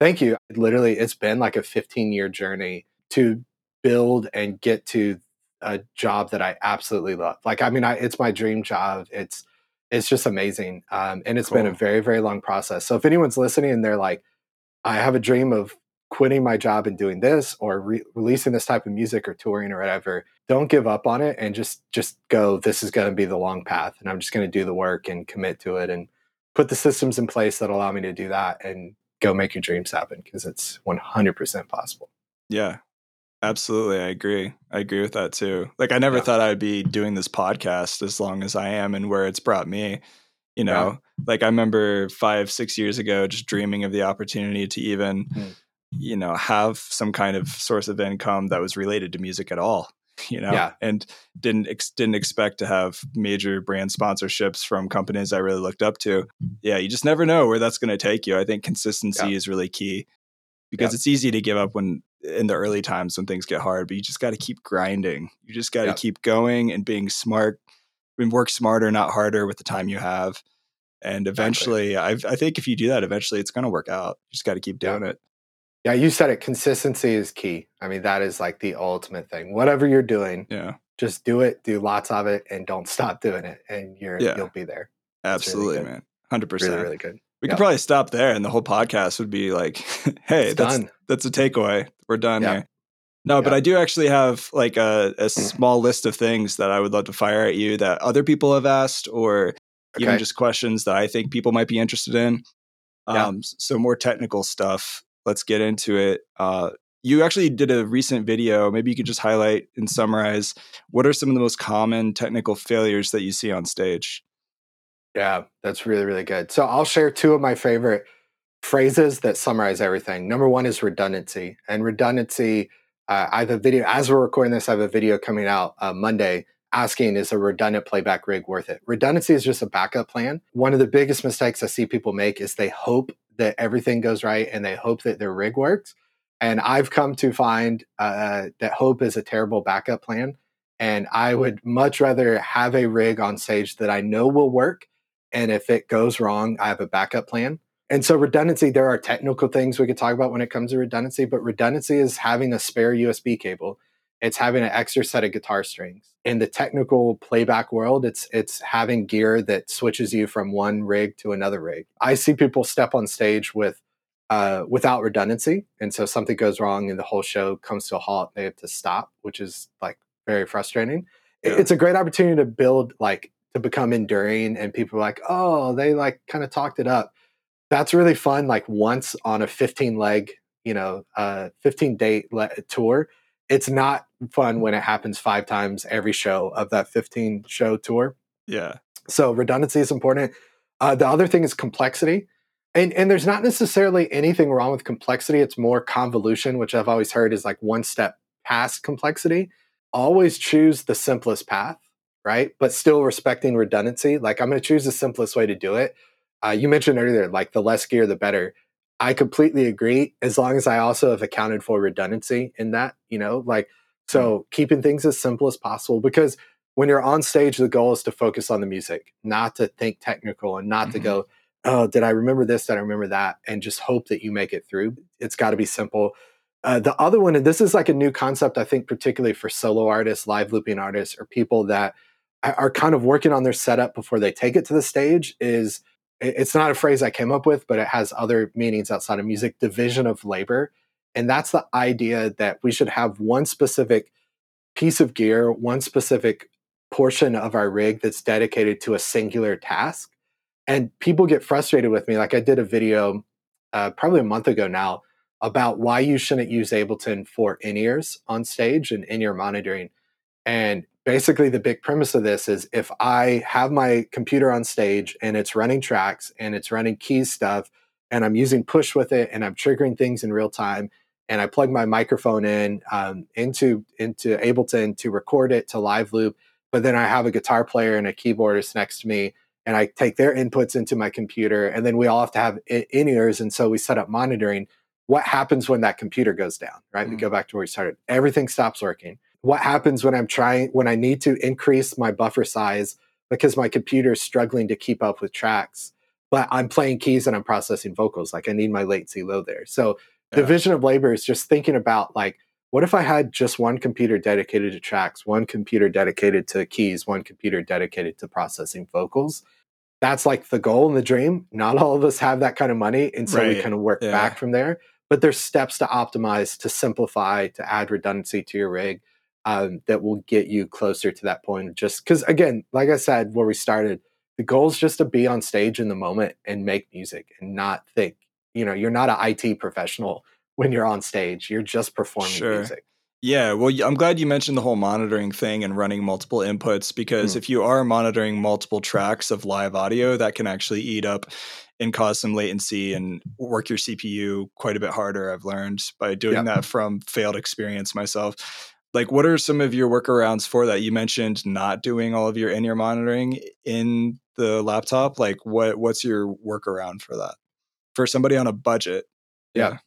thank you literally it's been like a 15 year journey to build and get to a job that I absolutely love. Like, I mean, I, it's my dream job. It's it's just amazing, um, and it's cool. been a very very long process. So if anyone's listening and they're like, I have a dream of quitting my job and doing this, or re- releasing this type of music or touring or whatever, don't give up on it and just just go. This is going to be the long path, and I'm just going to do the work and commit to it and put the systems in place that allow me to do that and go make your dreams happen because it's 100% possible. Yeah, Absolutely, I agree. I agree with that too. Like I never Yeah. thought I'd be doing this podcast as long as I am and where it's brought me. You know, like I remember five, six years ago just dreaming of the opportunity to even, Mm. you know, have some kind of source of income that was related to music at all. You know, Yeah. and didn't ex- didn't expect to have major brand sponsorships from companies I really looked up to. Mm. Yeah, you just never know where that's going to take you. I think consistency Yeah. is really key because Yeah. it's easy to give up when in the early times when things get hard, but you just got to keep grinding. You just got to keep going and being smart and work smarter, not harder with the time you have. And eventually, I, I think if you do that, eventually it's going to work out. You just got to keep doing it. Yeah, you said it. Consistency is key. I mean, that is like the ultimate thing. Whatever you're doing, Yeah, just do it, do lots of it, and don't stop doing it, and you're Yeah. you'll be there. That's absolutely, good. man. 100%. Really, really good. we yeah. could probably stop there and the whole podcast would be like, hey, It's that's, done. that's a takeaway. We're done Yeah. here. No, but I do actually have like a, a small list of things that I would love to fire at you that other people have asked or even just questions that I think people might be interested in. Um, So more technical stuff. Let's get into it. Uh, you actually did a recent video. Maybe you could just highlight and summarize what are some of the most common technical failures that you see on stage. Yeah, that's really, really good. So I'll share two of my favorite phrases that summarize everything. Number one is redundancy. And redundancy, uh, I have a video, as we're recording this, I have a video coming out uh, Monday asking, is a redundant playback rig worth it? Redundancy is just a backup plan. One of the biggest mistakes I see people make is they hope that everything goes right and they hope that their rig works. And I've come to find uh, that hope is a terrible backup plan. And I would much rather have a rig on stage that I know will work and if it goes wrong, I have a backup plan. And so, redundancy, there are technical things we could talk about when it comes to redundancy, but redundancy is having a spare USB cable. It's having an extra set of guitar strings. In the technical playback world, it's it's having gear that switches you from one rig to another rig. I see people step on stage with uh, without redundancy, and so something goes wrong, and the whole show comes to a halt. They have to stop, which is like very frustrating. Yeah. It's a great opportunity to build like to become enduring and people are like oh they like kind of talked it up that's really fun like once on a 15 leg you know uh 15 date le- tour it's not fun when it happens five times every show of that 15 show tour. Yeah. so redundancy is important. Uh, the other thing is complexity. And and there's not necessarily anything wrong with complexity. It's more convolution which i've always heard is like one step past complexity. Always choose the simplest path right? But still respecting redundancy. Like i'm going to choose the simplest way to do it. Uh, you mentioned earlier like the less gear the better. I completely agree as long as i also have accounted for redundancy in that you know? Like so keeping things as simple as possible because when you're on stage the goal is to focus on the music not to think technical and not to Mhm. go oh did i remember this? Did i remember that? and just hope that you make it through. It's got to be simple. Uh, the other one, and this is like a new concept, I think, particularly for solo artists, live looping artists, or people that are kind of working on their setup before they take it to the stage, is it's not a phrase I came up with, but it has other meanings outside of music division of labor. And that's the idea that we should have one specific piece of gear, one specific portion of our rig that's dedicated to a singular task. And people get frustrated with me. Like I did a video uh, probably a month ago now about why you shouldn't use Ableton for in ears on stage and in ear monitoring. And basically, the big premise of this is if I have my computer on stage and it's running tracks and it's running keys stuff, and I'm using push with it and I'm triggering things in real time, and I plug my microphone in um, into into Ableton to record it to live loop, but then I have a guitar player and a keyboardist next to me, and I take their inputs into my computer, and then we all have to have in ears, and so we set up monitoring. What happens when that computer goes down right? We Mm. go back to where we started. Everything stops working. What happens when i'm trying when i need to increase my buffer size because my computer is struggling to keep up with tracks but i'm playing keys and i'm processing vocals like i need my latency low there. So Yeah. division of labor is just thinking about like what if i had just one computer dedicated to tracks one computer dedicated to keys one computer dedicated to processing vocals that's like the goal and the dream not all of us have that kind of money and so we kind of work Yeah. back from there but there's steps to optimize to simplify to add redundancy to your rig um, that will get you closer to that point just because again like i said where we started the goal is just to be on stage in the moment and make music and not think you know you're not an it professional when you're on stage you're just performing Sure. music Yeah, well, I'm glad you mentioned the whole monitoring thing and running multiple inputs because Mm. if you are monitoring multiple tracks of live audio, that can actually eat up and cause some latency and work your CPU quite a bit harder. I've learned by doing Yep. that from failed experience myself. Like, what are some of your workarounds for that? You mentioned not doing all of your in-ear monitoring in the laptop. Like, what what's your workaround for that? For somebody on a budget, Yeah.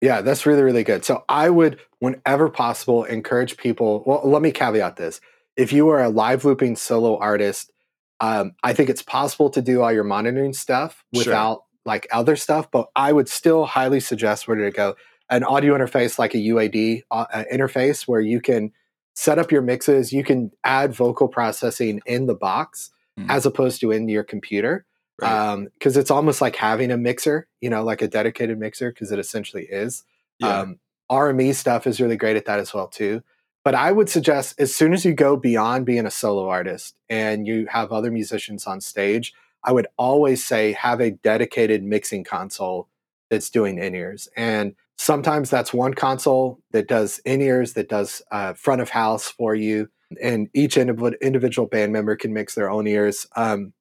Yeah, that's really, really good. So I would, whenever possible, encourage people. Well, let me caveat this. If you are a live looping solo artist, um, I think it's possible to do all your monitoring stuff Sure. without like other stuff, but I would still highly suggest where to go an audio interface like a UAD uh, uh, interface where you can set up your mixes, you can add vocal processing in the box Mhm. as opposed to in your computer Right. because it's almost like having a mixer, you know, like a dedicated mixer, because it essentially is. yeah. Um, RME stuff is really great at that as well too. But I would suggest as soon as you go beyond being a solo artist and you have other musicians on stage, I would always say have a dedicated mixing console that's doing in ears. And sometimes that's one console that does in ears, that does uh, front of house for you, and each indiv- individual band member can mix their own ears. Um,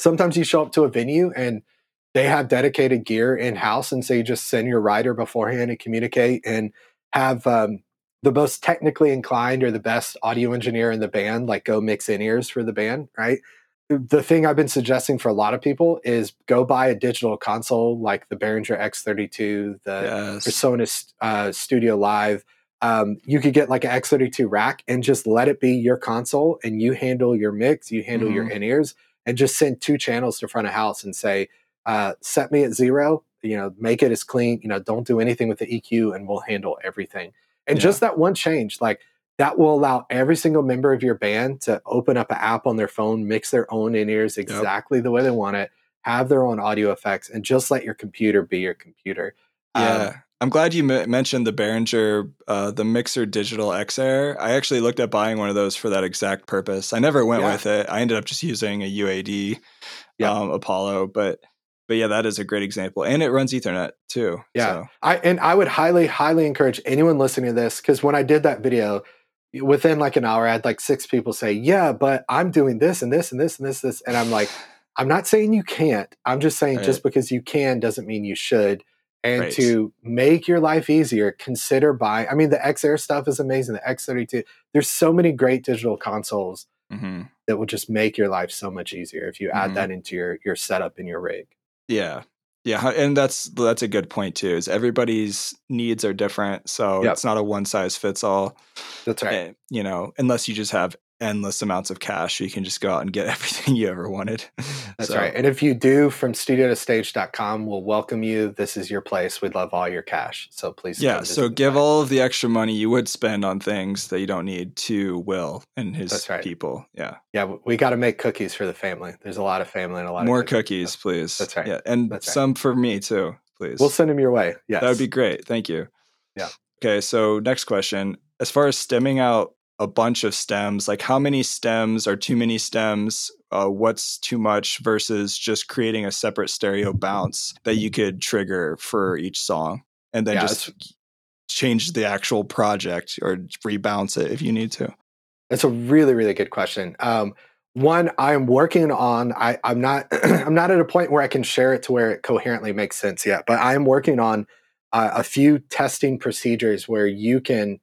sometimes you show up to a venue and they have dedicated gear in house, and so you just send your rider beforehand and communicate and have um, the most technically inclined or the best audio engineer in the band like go mix in ears for the band, right? The thing I've been suggesting for a lot of people is go buy a digital console like the Behringer X32, the yes. PreSonus uh, Studio Live. Um, you could get like an X32 rack and just let it be your console, and you handle your mix, you handle your in ears, and just send two channels to front of house and say, uh, "Set me at zero. You know, make it as clean. You know, don't do anything with the EQ, and we'll handle everything." And Yeah. just that one change, like that, will allow every single member of your band to open up an app on their phone, mix their own in ears exactly the way they want it, have their own audio effects, and just let your computer be your computer. Um, Yeah. I'm glad you m- mentioned the Behringer, uh, the Mixer Digital X Air. I actually looked at buying one of those for that exact purpose. I never went Yeah. with it. I ended up just using a UAD Yeah. um, Apollo, but but yeah, that is a great example, and it runs Ethernet too. Yeah. So, I and I would highly, highly encourage anyone listening to this because when I did that video, within like an hour, I had like six people say, "Yeah, but I'm doing this and this and this and this this," and I'm like, "I'm not saying you can't. I'm just saying Right. just because you can doesn't mean you should." And Right. to make your life easier, consider buying. I mean, the XR stuff is amazing. The X32. There's so many great digital consoles mhm. that will just make your life so much easier if you add Mhm. that into your your setup in your rig. yeah, yeah, and that's that's a good point too. Is everybody's needs are different, so Yep. it's not a one size fits all. That's right. Eh, you know, unless you just have endless amounts of cash, you can just go out and get everything you ever wanted. That's So, right. And if you do, from studio to stage.com, we'll welcome you. This is your place. We'd love all your cash. So please. Yeah, so give site. all of the extra money you would spend on things that you don't need to Will and his right. people. Yeah. Yeah, we got to make cookies for the family. There's a lot of family and a lot More of cookies, please. That's right. Yeah. And That's right. some for me too, please. We'll send them your way. Yeah. That would be great. Thank you. Yeah. Okay, so next question. As far as stemming out a bunch of stems, like how many stems are too many stems? Uh, what's too much versus just creating a separate stereo bounce that you could trigger for each song and then Yeah, just change the actual project or rebounce it if you need to. That's a really, really good question. Um, one, I'm working on. I, I'm not. I'm not at a point where I can share it to where it coherently makes sense yet. But I'm working on uh, a few testing procedures where you can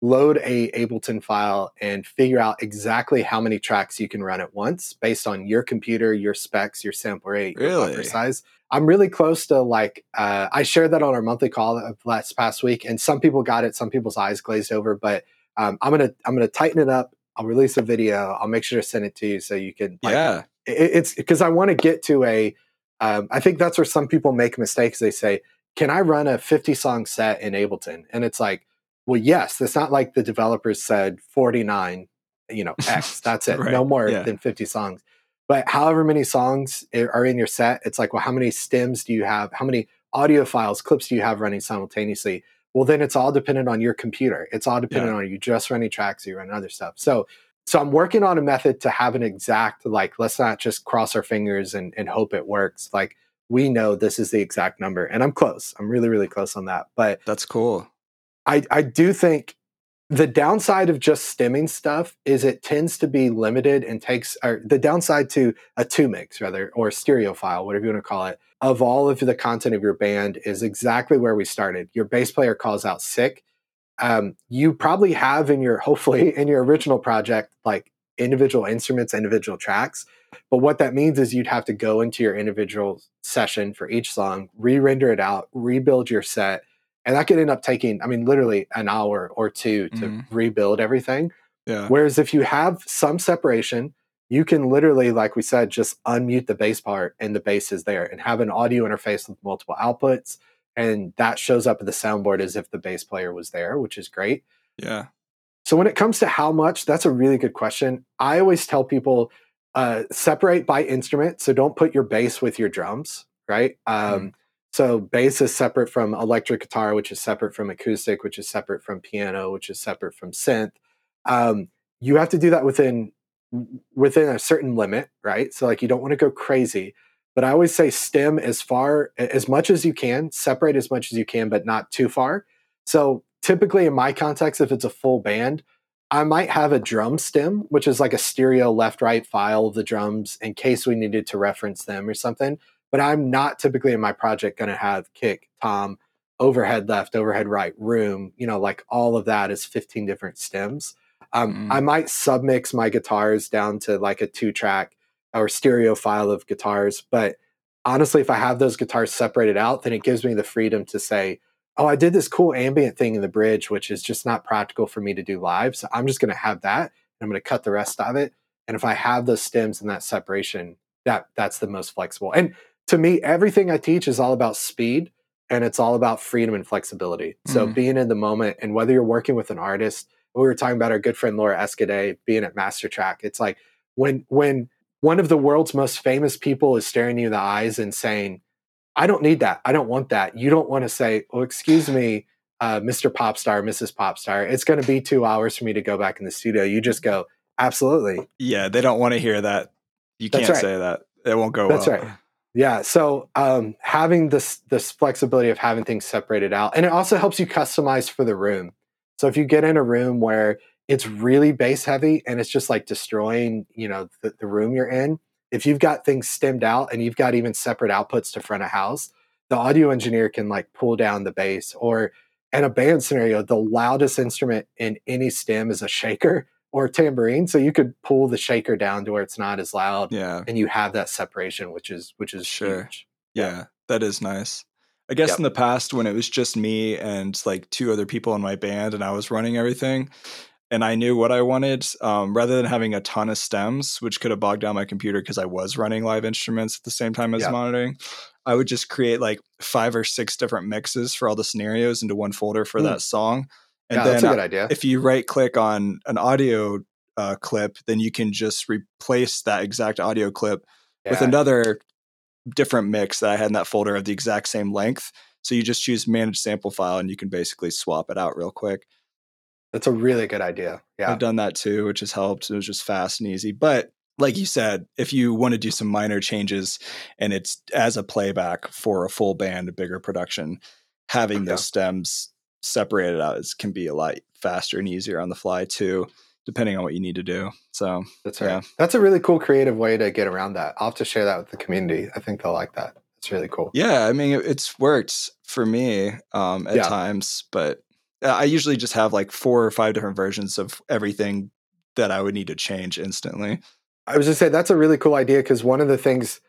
load a Ableton file and figure out exactly how many tracks you can run at once based on your computer, your specs, your sample rate, your Really? buffer size. I'm really close to like uh, I shared that on our monthly call of last past week, and some people got it, some people's eyes glazed over. But um, I'm gonna I'm gonna tighten it up. I'll release a video. I'll make sure to send it to you so you can. Like, yeah. it- it's because I want to get to a. Um, I think that's where some people make mistakes. They say, "Can I run a 50 song set in Ableton?" And it's like, well, yes. It's not like the developers said 49, you know, X. That's it. Right, No more yeah. than 50 songs. But however many songs are in your set, it's like, well, how many stems do you have? How many audio files, clips do you have running simultaneously? Well, then it's all dependent on your computer. It's all dependent on you just running tracks, you run other stuff. So so I'm working on a method to have an exact like let's not just cross our fingers and, and hope it works. Like we know this is the exact number. And I'm close. I'm really, really close on that. But That's cool. I, I do think the downside of just stemming stuff is it tends to be limited and takes or the downside to a two mix rather or stereo file whatever you want to call it of all of the content of your band is exactly where we started. Your bass player calls out sick. Um, you probably have in your hopefully in your original project like individual instruments individual tracks but what that means is you'd have to go into your individual session for each song re-render it out rebuild your set and that could end up taking i mean literally an hour or two to mm-hmm. rebuild everything yeah. whereas if you have some separation you can literally like we said just unmute the bass part and the bass is there and have an audio interface with multiple outputs and that shows up at the soundboard as if the bass player was there which is great yeah so when it comes to how much that's a really good question i always tell people uh, separate by instrument so don't put your bass with your drums right um, mm. So bass is separate from electric guitar, which is separate from acoustic, which is separate from piano, which is separate from synth. Um, you have to do that within within a certain limit, right? So like you don't want to go crazy. But I always say stem as far as much as you can, separate as much as you can, but not too far. So typically in my context, if it's a full band, I might have a drum stem, which is like a stereo left right file of the drums in case we needed to reference them or something but I'm not typically in my project going to have kick, tom, overhead left, overhead right, room, you know, like all of that is 15 different stems. Um, mm. I might submix my guitars down to like a two track or stereo file of guitars. But honestly, if I have those guitars separated out, then it gives me the freedom to say, oh, I did this cool ambient thing in the bridge, which is just not practical for me to do live. So I'm just going to have that and I'm going to cut the rest of it. And if I have those stems and that separation, that that's the most flexible. And to me, everything I teach is all about speed and it's all about freedom and flexibility. So mm. being in the moment and whether you're working with an artist, we were talking about our good friend Laura Escudé being at Mastertrack. It's like when when one of the world's most famous people is staring you in the eyes and saying, I don't need that. I don't want that. You don't want to say, Oh, excuse me, uh, Mr. Popstar, Mrs. Popstar. It's going to be two hours for me to go back in the studio. You just go, Absolutely. Yeah, they don't want to hear that. You can't right. say that. It won't go That's well. right. Yeah. So um, having this this flexibility of having things separated out, and it also helps you customize for the room. So if you get in a room where it's really bass heavy and it's just like destroying, you know, the, the room you're in, if you've got things stemmed out and you've got even separate outputs to front of house, the audio engineer can like pull down the bass. Or in a band scenario, the loudest instrument in any stem is a shaker or tambourine so you could pull the shaker down to where it's not as loud yeah and you have that separation which is which is sure huge. Yeah. yeah that is nice i guess yep. in the past when it was just me and like two other people in my band and i was running everything and i knew what i wanted um, rather than having a ton of stems which could have bogged down my computer because i was running live instruments at the same time as yep. monitoring i would just create like five or six different mixes for all the scenarios into one folder for mm. that song and yeah, then that's a good idea. If you right click on an audio uh, clip, then you can just replace that exact audio clip yeah. with another different mix that I had in that folder of the exact same length. So you just choose manage sample file and you can basically swap it out real quick. That's a really good idea. Yeah. I've done that too, which has helped. It was just fast and easy. But like you said, if you want to do some minor changes and it's as a playback for a full band, a bigger production, having those stems separated out is, can be a lot faster and easier on the fly too, depending on what you need to do. So that's right. Yeah. That's a really cool creative way to get around that. I'll have to share that with the community. I think they'll like that. It's really cool. Yeah, I mean, it's worked for me um, at yeah. times, but I usually just have like four or five different versions of everything that I would need to change instantly. I was just say that's a really cool idea because one of the things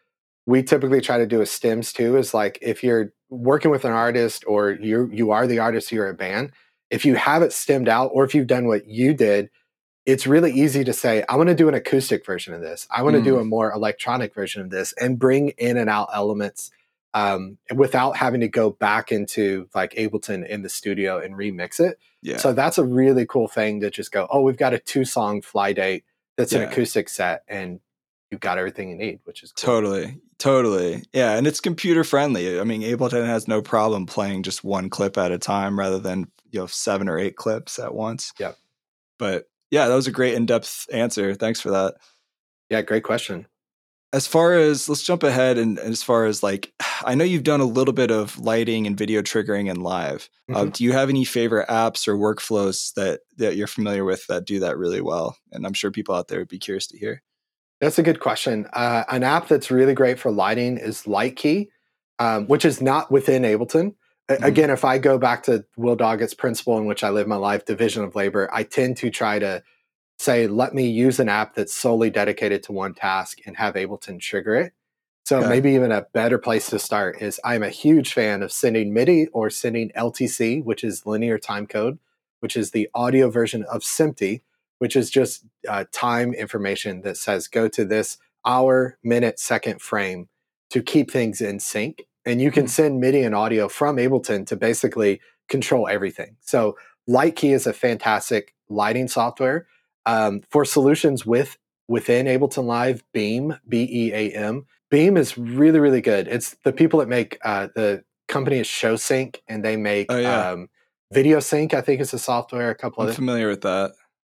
we typically try to do with stems too is like if you're working with an artist or you you are the artist you're a band if you have it stemmed out or if you've done what you did it's really easy to say i want to do an acoustic version of this i want to mm. do a more electronic version of this and bring in and out elements um, without having to go back into like ableton in the studio and remix it yeah. so that's a really cool thing to just go oh we've got a two song fly date that's yeah. an acoustic set and you've got everything you need, which is cool. totally, totally, yeah. And it's computer friendly. I mean, Ableton has no problem playing just one clip at a time rather than you know seven or eight clips at once. Yeah. But yeah, that was a great in depth answer. Thanks for that. Yeah, great question. as far as let's jump ahead and as far as like i know you've done a little bit of lighting and video triggering and live mm-hmm. uh, do you have any favorite apps or workflows that that you're familiar with that do that really well and i'm sure people out there would be curious to hear that's a good question uh, an app that's really great for lighting is lightkey um, which is not within ableton mm-hmm. again if i go back to will doggett's principle in which i live my life division of labor i tend to try to say, let me use an app that's solely dedicated to one task and have Ableton trigger it. So okay. maybe even a better place to start is I'm a huge fan of sending MIDI or sending LTC, which is linear time code, which is the audio version of SMPTE, which is just uh, time information that says go to this hour, minute, second frame to keep things in sync. And you can mm-hmm. send MIDI and audio from Ableton to basically control everything. So Lightkey is a fantastic lighting software um, for solutions with within Ableton Live, Beam, B E A M. Beam is really, really good. It's the people that make uh, the company is ShowSync, and they make oh, yeah. um, Video Sync. I think is a software. A couple. I'm familiar with that.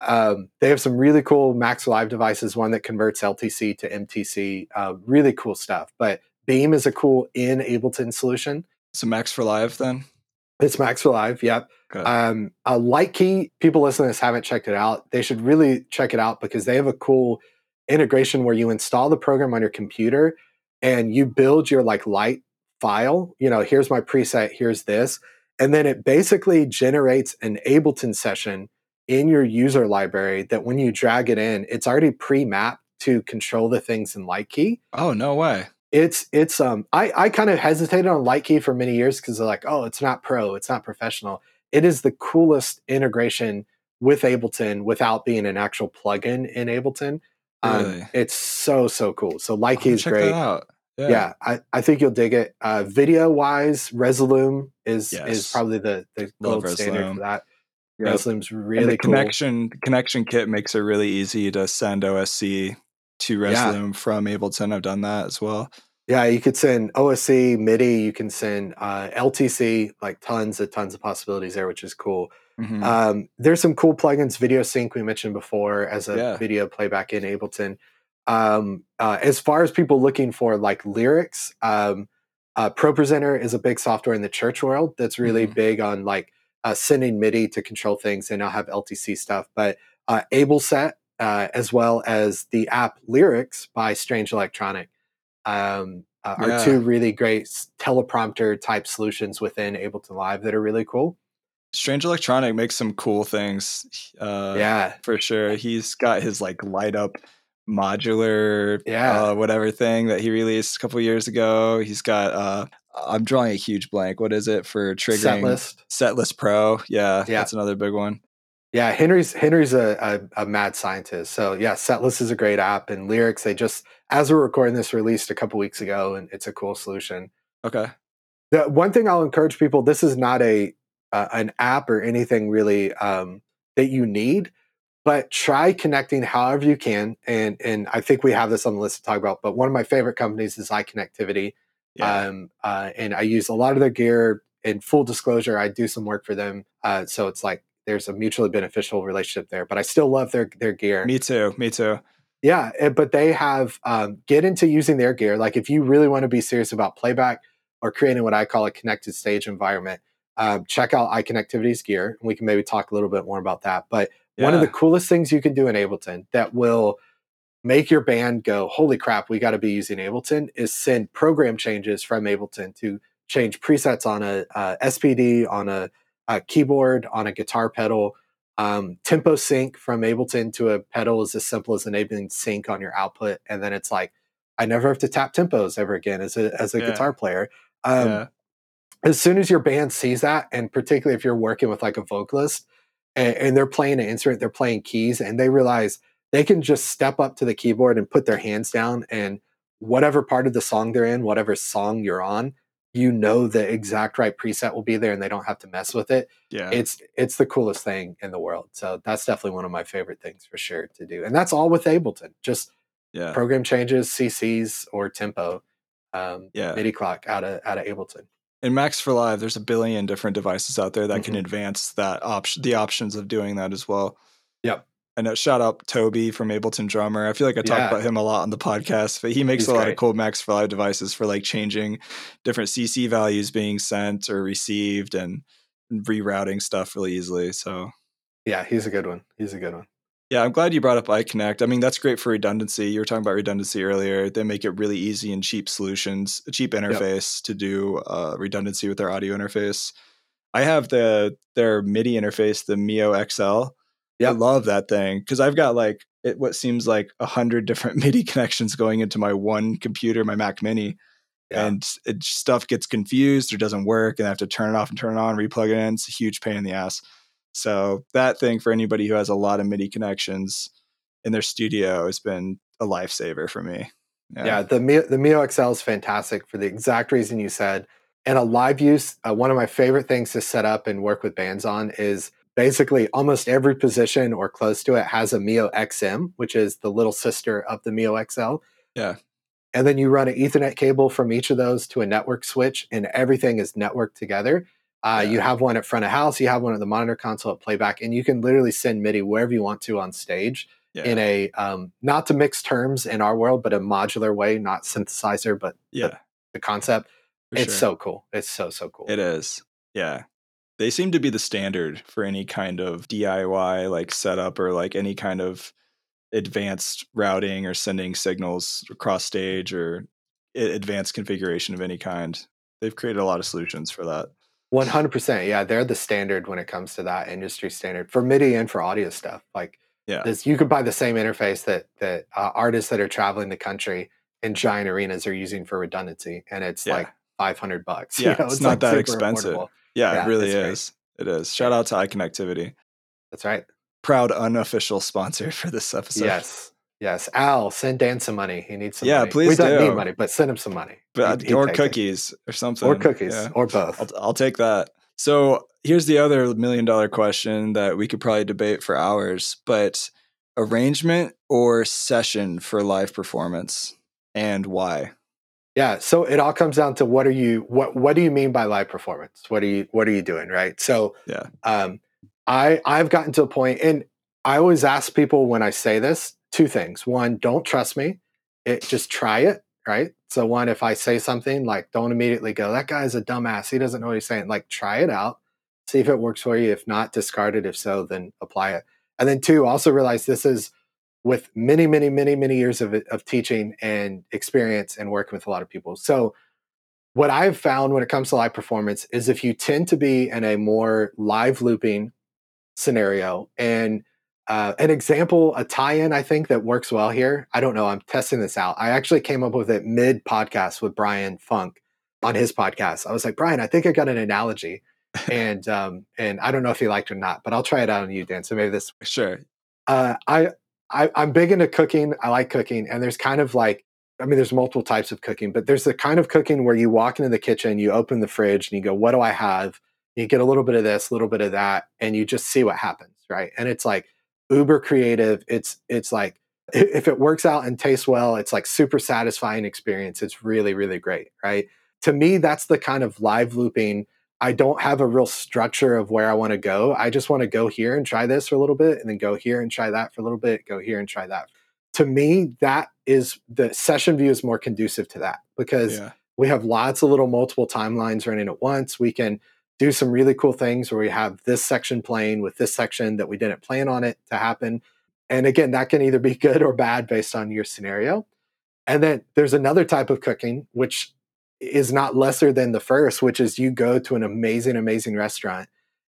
Um, they have some really cool Max Live devices. One that converts LTC to MTC. Uh, really cool stuff. But Beam is a cool in Ableton solution. So Max for Live then. It's Max for Live. Yep. Um, a Lightkey, people listening to this haven't checked it out. They should really check it out because they have a cool integration where you install the program on your computer and you build your like light file. You know, here's my preset, here's this. And then it basically generates an Ableton session in your user library that when you drag it in, it's already pre-mapped to control the things in Lightkey. Oh, no way. It's it's um I, I kind of hesitated on Lightkey for many years because they're like, oh, it's not pro, it's not professional it is the coolest integration with Ableton without being an actual plugin in Ableton. Um, really? it's so so cool. So Lightkey is great. Yeah. yeah, I, I think you'll dig it. Uh, video wise, Resolume is yes. is probably the the gold standard for that. Yep. Resolume's really the cool. connection connection kit makes it really easy to send OSC to Resolume yeah. from Ableton. I've done that as well. Yeah, you could send OSC, MIDI, you can send uh, LTC, like tons of tons of possibilities there, which is cool. Mm-hmm. Um, there's some cool plugins, Video Sync we mentioned before as a yeah. video playback in Ableton. Um, uh, as far as people looking for like lyrics, um, uh, ProPresenter is a big software in the church world that's really mm-hmm. big on like uh, sending MIDI to control things. They now have LTC stuff, but uh, AbleSet uh, as well as the app Lyrics by Strange Electronic um, uh, yeah. are two really great teleprompter type solutions within Ableton Live that are really cool. Strange Electronic makes some cool things. Uh, yeah, for sure. He's got his like light up modular, yeah, uh, whatever thing that he released a couple years ago. He's got. uh I'm drawing a huge blank. What is it for triggering Setlist? Setlist Pro. Yeah, yeah, that's another big one. Yeah, Henry's Henry's a, a, a, mad scientist. So yeah, Setlist is a great app, and Lyrics they just as we're recording this released a couple weeks ago, and it's a cool solution. Okay. The one thing I'll encourage people: this is not a uh, an app or anything really um, that you need, but try connecting however you can. And and I think we have this on the list to talk about. But one of my favorite companies is iConnectivity, yeah. um, uh, and I use a lot of their gear. In full disclosure, I do some work for them, uh, so it's like there's a mutually beneficial relationship there. But I still love their their gear. Me too. Me too. Yeah, eh, but they have um, get into using their gear. Like if you really want to be serious about playback or creating what I call a connected stage environment, um, check out iConnectivity's gear, and we can maybe talk a little bit more about that. But yeah. one of the coolest things you can do in Ableton that will make your band go, "Holy crap, we got to be using Ableton!" is send program changes from Ableton to change presets on a, a SPD on a a keyboard on a guitar pedal. Um, tempo sync from Ableton to a pedal is as simple as enabling sync on your output, and then it's like I never have to tap tempos ever again as a as a yeah. guitar player. Um, yeah. As soon as your band sees that, and particularly if you're working with like a vocalist and, and they're playing an instrument, they're playing keys, and they realize they can just step up to the keyboard and put their hands down, and whatever part of the song they're in, whatever song you're on, you know the exact right preset will be there and they don't have to mess with it. Yeah. It's it's the coolest thing in the world. So that's definitely one of my favorite things for sure to do. And that's all with Ableton. Just yeah. program changes, CCs or tempo. Um yeah. MIDI clock out of out of Ableton. In Max for Live, there's a billion different devices out there that mm-hmm. can advance that option the options of doing that as well. Yep. And a shout out Toby from Ableton Drummer. I feel like I talk Yeah. about him a lot on the podcast, but he makes He's a lot great. of cool Max for Live devices for like changing different CC values being sent or received and rerouting stuff really easily. So Yeah, he's a good one. He's a good one. yeah, I'm glad you brought up iConnect. I mean, that's great for redundancy. You were talking about redundancy earlier. They make it really easy and cheap solutions, a cheap interface to do uh, redundancy with their audio interface. I have the their MIDI interface, the Mio XL. I love that thing because I've got like it, what seems like a hundred different MIDI connections going into my one computer, my Mac Mini, Yeah. and it, stuff gets confused or doesn't work, and I have to turn it off and turn it on, replug it in. It's a huge pain in the ass. So that thing for anybody who has a lot of MIDI connections in their studio has been a lifesaver for me. Yeah, the Mio, the Mio XL is fantastic for the exact reason you said. And a live use, uh, one of my favorite things to set up and work with bands on is basically almost every position or close to it has a Mio XM, which is the little sister of the Mio XL. Yeah. And then you run an Ethernet cable from each of those to a network switch, and everything is networked together. Uh, Yeah. You have one at front of house, you have one at the monitor console at playback, and you can literally send MIDI wherever you want to on stage yeah, in a um, not to mix terms in our world, but a modular way, not synthesizer, but yeah, the concept. for it's sure. so cool. It's so so cool. It is. Yeah. They seem to be the standard for any kind of DIY like setup or like any kind of advanced routing or sending signals across stage or advanced configuration of any kind. They've created a lot of solutions for that. One hundred percent. Yeah, they're the standard when it comes to that industry standard for MIDI and for audio stuff. Like, Yeah. this, you could buy the same interface that that uh, artists that are traveling the country in giant arenas are using for redundancy, and it's Yeah. like five hundred bucks. Yeah, it's not that expensive. affordable. Yeah, Yeah, it really it's great. is. It is. Shout out to iConnectivity. That's right. Proud unofficial sponsor for this episode. yes, yes. Al, send Dan some money. He needs some. Yeah, money. please We don't need money, but send him some money. But, He'd- uh, he'd or take it. cookies or something. or cookies, Yeah. or both. I'll, I'll take that. So here's the other million dollar question that we could probably debate for hours, but arrangement or session for live performance and why? Yeah, so it all comes down to what are you what what do you mean by live performance? What are you what are you doing, right? So Yeah. um I I've gotten to a point and I always ask people when I say this two things. One, don't trust me. It just try it, right? So one if I say something like don't immediately go that guy's a dumbass. He doesn't know what he's saying. Like try it out. See if it works for you. If not, discard it. If so, then apply it. And then two, also realize this is with many, many, many, many years of, of teaching and experience and working with a lot of people. So, what I've found when it comes to live performance is if you tend to be in a more live looping scenario, and uh, an example, a tie in, I think that works well here. I don't know. I'm testing this out. I actually came up with it mid podcast with Brian Funk on his podcast. I was like, Brian, I think I got an analogy. and um, and I don't know if he liked it or not, but I'll try it out on you, Dan. So maybe this Sure. uh, I, I I'm big into cooking. I like cooking, and there's kind of like I mean, there's multiple types of cooking, but there's the kind of cooking where you walk into the kitchen, you open the fridge, and you go, "What do I have?" You get a little bit of this, a little bit of that, and you just see what happens, right? And it's like uber creative. It's it's like if it works out and tastes well, it's like super satisfying experience. It's really really great, right? To me, that's the kind of live looping. I don't have a real structure of where I want to go. I just want to go here and try this for a little bit, and then go here and try that for a little bit, go here and try that. To me, that is the session view is more conducive to that because Yeah. we have lots of little multiple timelines running at once. We can do some really cool things where we have this section playing with this section that we didn't plan on it to happen. And again, that can either be good or bad based on your scenario. And then there's another type of cooking, which is not lesser than the first, which is you go to an amazing, amazing restaurant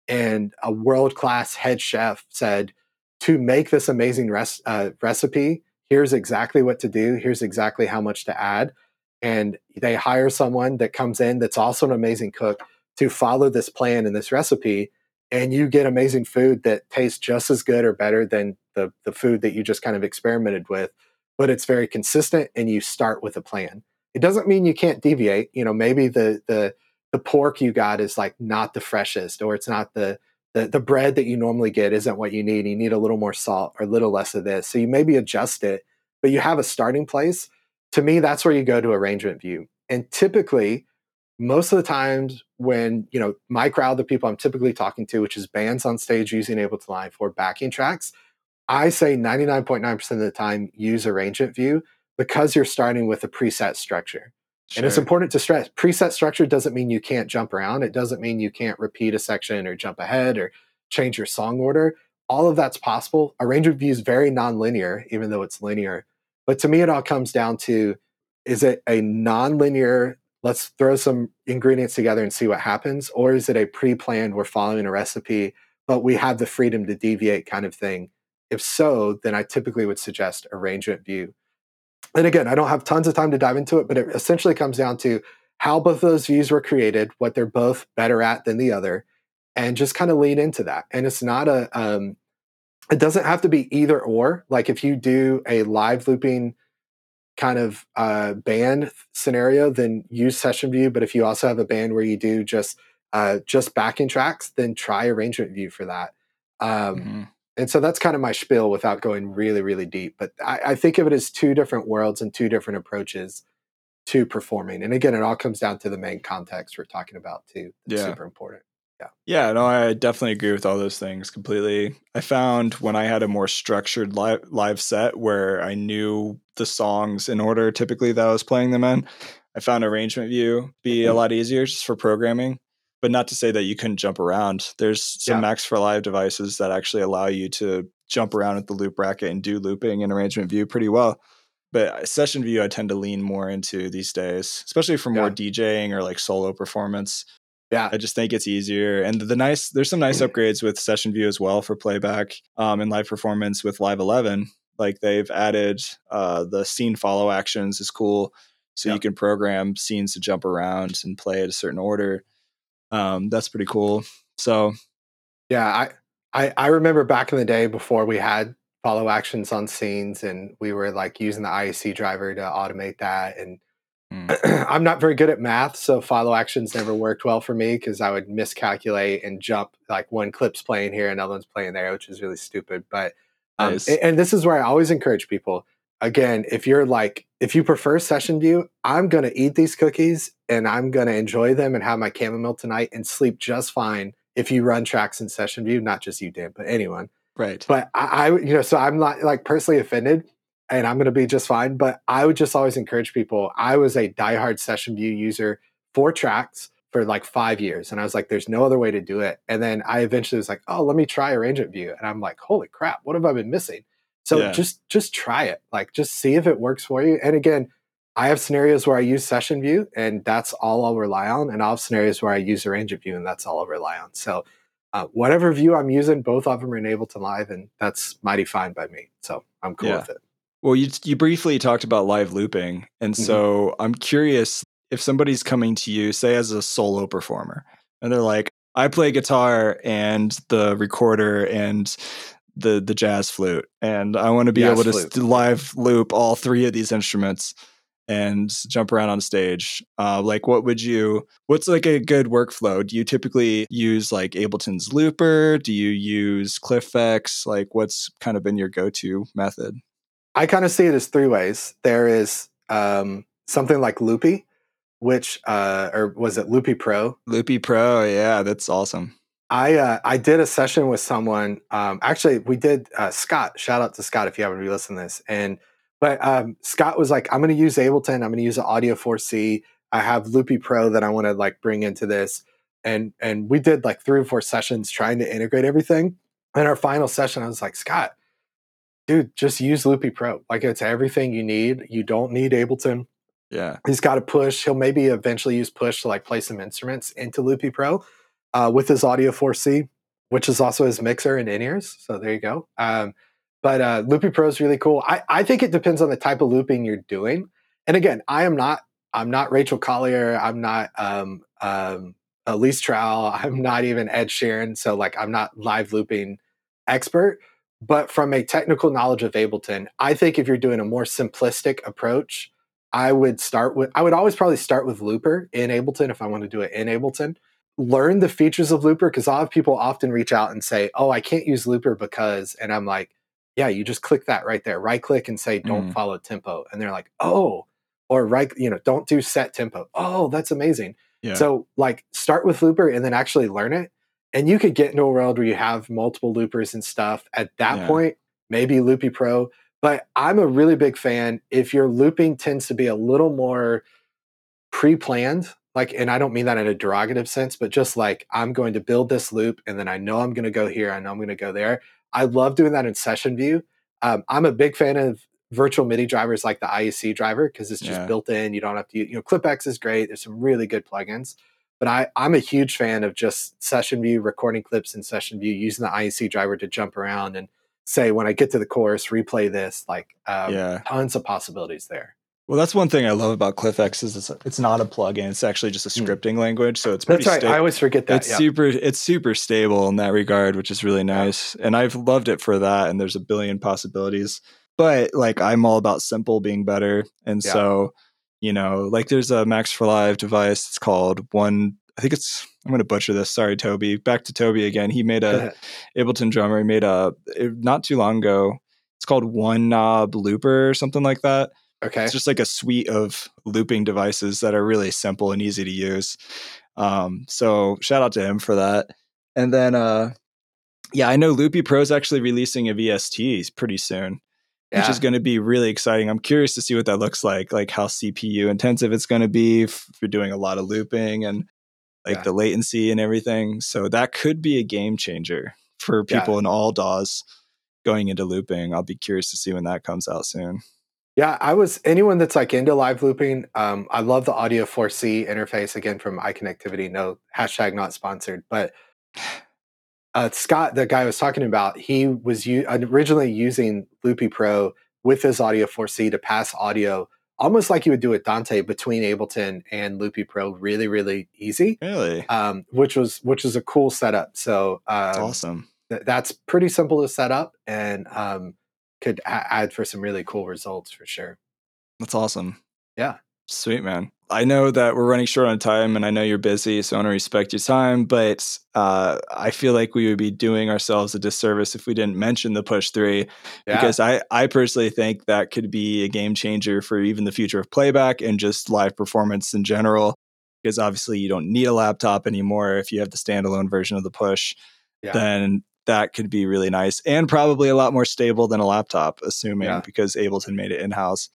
and a world class head chef said, to make this amazing res- uh, recipe, here's exactly what to do, here's exactly how much to add. And they hire someone that comes in that's also an amazing cook to follow this plan and this recipe. And you get amazing food that tastes just as good or better than the, the food that you just kind of experimented with, but it's very consistent and you start with a plan. It doesn't mean you can't deviate. You know, maybe the the the pork you got is like not the freshest or it's not the the, the bread that you normally get isn't what you need. You need a little more salt or a little less of this. So you maybe adjust it, but you have a starting place. To me, that's where you go to arrangement view. And typically, most of the times when, you know, my crowd, the people I'm typically talking to, which is bands on stage using Ableton Live for backing tracks, I say 99.9% of the time use arrangement view because you're starting with a preset structure. Sure. And it's important to stress preset structure doesn't mean you can't jump around. It doesn't mean you can't repeat a section or jump ahead or change your song order. All of that's possible. Arrangement view is very nonlinear, even though it's linear. But to me, it all comes down to is it a nonlinear, let's throw some ingredients together and see what happens? Or is it a pre planned, we're following a recipe, but we have the freedom to deviate kind of thing? If so, then I typically would suggest arrangement view. And again, I don't have tons of time to dive into it, but it essentially comes down to how both of those views were created, what they're both better at than the other, and just kind of lean into that. And it's not a, um, it doesn't have to be either or. Like if you do a live looping kind of uh, band scenario, then use session view. But if you also have a band where you do just uh, just backing tracks, then try arrangement view for that. Um, mm-hmm. And so that's kind of my spiel without going really, really deep. But I, I, think of it as two different worlds and two different approaches to performing. And again, it all comes down to the main context we're talking about too. That's yeah. super important. Yeah. Yeah, no, I definitely agree with all those things completely. I found when I had a more structured live live set where I knew the songs in order typically that I was playing them in, I found arrangement view be a mm-hmm. lot easier just for programming but not to say that you couldn't jump around. There's some yeah. Max for Live devices that actually allow you to jump around with the loop bracket and do looping and arrangement view pretty well. But session view, I tend to lean more into these days, especially for more yeah. DJing or like solo performance. Yeah, I just think it's easier. And the nice, there's some nice upgrades with session view as well for playback um, and live performance with Live 11. Like they've added uh, the scene follow actions is cool, so yeah. you can program scenes to jump around and play at a certain order um, that's pretty cool. So, yeah, I, I I remember back in the day before we had follow actions on scenes, and we were like using the IAC driver to automate that. And mm. I'm not very good at math, so follow actions never worked well for me because I would miscalculate and jump like one clip's playing here, another one's playing there, which is really stupid. But um, nice. and, and this is where I always encourage people again, if you're like, if you prefer session view, I'm going to eat these cookies and I'm going to enjoy them and have my chamomile tonight and sleep just fine if you run tracks in session view, not just you, Dan, but anyone. Right. But I, I you know, so I'm not like personally offended and I'm going to be just fine. But I would just always encourage people. I was a diehard session view user for tracks for like five years. And I was like, there's no other way to do it. And then I eventually was like, oh, let me try arrangement view. And I'm like, holy crap, what have I been missing? So yeah. just just try it. Like just see if it works for you. And again, I have scenarios where I use session view and that's all I'll rely on. And I'll have scenarios where I use arrangement view and that's all I'll rely on. So uh, whatever view I'm using, both of them are enabled to live and that's mighty fine by me. So I'm cool yeah. with it. Well, you you briefly talked about live looping, and mm-hmm. so I'm curious if somebody's coming to you, say as a solo performer, and they're like, "I play guitar and the recorder and the the jazz flute, and I want to be jazz able to live loop all three of these instruments and jump around on stage. Uh, like, what would you? What's like a good workflow? Do you typically use like Ableton's Looper? Do you use ClyphX? Like, what's kind of been your go to method? I kind of see it as three ways. There is um, something like Loopy, which uh, or was it Loopy Pro? Loopy Pro, yeah, that's awesome. I uh, I did a session with someone. Um, actually, we did uh, Scott. Shout out to Scott if you haven't re-listened to this. And but um, Scott was like, "I'm going to use Ableton. I'm going to use Audio 4C. I have Loopy Pro that I want to like bring into this." And and we did like three or four sessions trying to integrate everything. And our final session, I was like, Scott, dude, just use Loopy Pro. Like it's everything you need. You don't need Ableton. Yeah. He's got a push. He'll maybe eventually use push to like play some instruments into Loopy Pro uh, with his Audio 4C, which is also his mixer and in ears. So there you go. Um, but uh, Loopy Pro is really cool. I, I think it depends on the type of looping you're doing. And again, I am not I'm not Rachel Collier. I'm not um, um, Elise Trouw. I'm not even Ed Sheeran. So like I'm not live looping expert. But from a technical knowledge of Ableton, I think if you're doing a more simplistic approach, I would start with I would always probably start with Looper in Ableton if I want to do it in Ableton learn the features of Looper because a lot of people often reach out and say, "Oh, I can't use Looper because," and I'm like, "Yeah, you just click that right there, right click and say don't mm. follow tempo," and they're like, "Oh," or right, you know, don't do set tempo. Oh, that's amazing. Yeah. So like start with Looper and then actually learn it, and you could get into a world where you have multiple loopers and stuff. At that yeah. point, maybe Loopy Pro. But I'm a really big fan. If your looping tends to be a little more pre-planned, like, and I don't mean that in a derogative sense, but just like I'm going to build this loop and then I know I'm going to go here, I know I'm going to go there. I love doing that in session view. Um, I'm a big fan of virtual MIDI drivers like the IAC driver because it's just yeah. built in. You don't have to, you know, ClyphX is great. There's some really good plugins. But I, I'm a huge fan of just session view, recording clips in session view, using the IAC driver to jump around and say, when I get to the chorus, replay this. Like, um, yeah. tons of possibilities there. Well, that's one thing I love about ClyphX is it's, it's not a plugin; it's actually just a hmm. scripting mm. language. So it's pretty that's right. Sta- I always forget that. It's yeah. super. It's super stable in that regard, which is really nice. And I've loved it for that. And there's a billion possibilities. But like, I'm all about simple being better, and yeah. so you know, like there's a Max for Live device. It's called one. I think it's. I'm going to butcher this. Sorry, Toby. Back to Toby again. He made a Ableton drummer. He made a not too long ago. It's called One Knob Looper or something like that. Okay. It's just like a suite of looping devices that are really simple and easy to use. Um, so shout out to him for that. And then, uh, yeah, I know Loopy Pro is actually releasing a VST pretty soon yeah. which is going to be really exciting. I'm curious to see what that looks like, like how CPU intensive it's going to be if you're doing a lot of looping and like yeah. the latency and everything. So that could be a game changer for people yeah. in all DAWs going into looping. I'll be curious to see when that comes out soon. Yeah, I was anyone that's like into live looping. Um, I love the Audio 4C interface again from iConnectivity. No hashtag not sponsored, but uh, Scott, the guy I was talking about, he was u- originally using Loopy Pro with his Audio 4C to pass audio, almost like you would do with Dante between Ableton and Loopy Pro, really, really easy. Really, um, which was which was a cool setup. So um, awesome. Th- that's pretty simple to set up and um, could add for some really cool results for sure. That's awesome. Yeah. Sweet man. I know that we're running short on time and I know you're busy, so I want to respect your time, but uh, I feel like we would be doing ourselves a disservice if we didn't mention the push three yeah. because I, I personally think that could be a game changer for even the future of playback and just live performance in general. Because obviously you don't need a laptop anymore if you have the standalone version of the push, yeah. then that could be really nice and probably a lot more stable than a laptop, assuming yeah. because Ableton made it in house.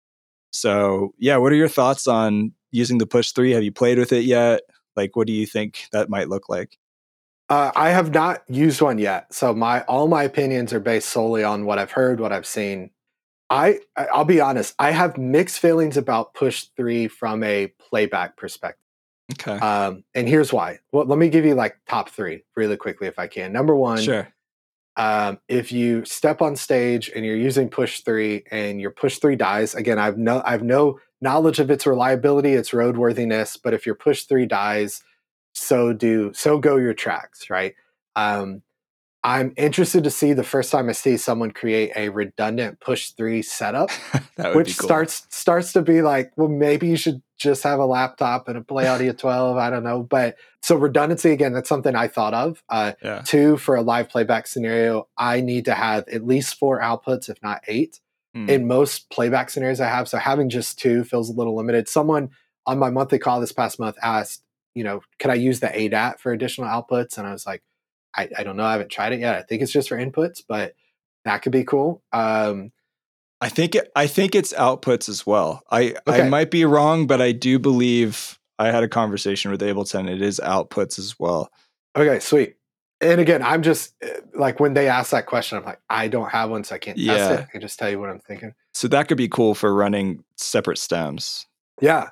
So, yeah, what are your thoughts on using the Push 3? Have you played with it yet? Like, what do you think that might look like? Uh, I have not used one yet. So, my all my opinions are based solely on what I've heard, what I've seen. I I'll be honest, I have mixed feelings about Push 3 from a playback perspective. Okay. Um, and here's why. Well, let me give you like top three really quickly if I can. Number one, sure um, if you step on stage and you're using push three and your push three dies again i've no i've no knowledge of its reliability its roadworthiness but if your push three dies so do so go your tracks right? Um, I'm interested to see the first time I see someone create a redundant push three setup, which cool. starts starts to be like, well, maybe you should just have a laptop and a Play Audio 12. I don't know, but so redundancy again, that's something I thought of. Uh, yeah. Two for a live playback scenario, I need to have at least four outputs, if not eight, hmm. in most playback scenarios I have. So having just two feels a little limited. Someone on my monthly call this past month asked, you know, could I use the ADAT for additional outputs? And I was like I, I don't know. I haven't tried it yet. I think it's just for inputs, but that could be cool. Um, I think it, I think it's outputs as well. I okay. I might be wrong, but I do believe I had a conversation with Ableton. It is outputs as well. Okay, sweet. And again, I'm just eh, like when they ask that question, I'm like, I don't have one, so I can't yeah. test it. I can just tell you what I'm thinking. So that could be cool for running separate stems. Yeah,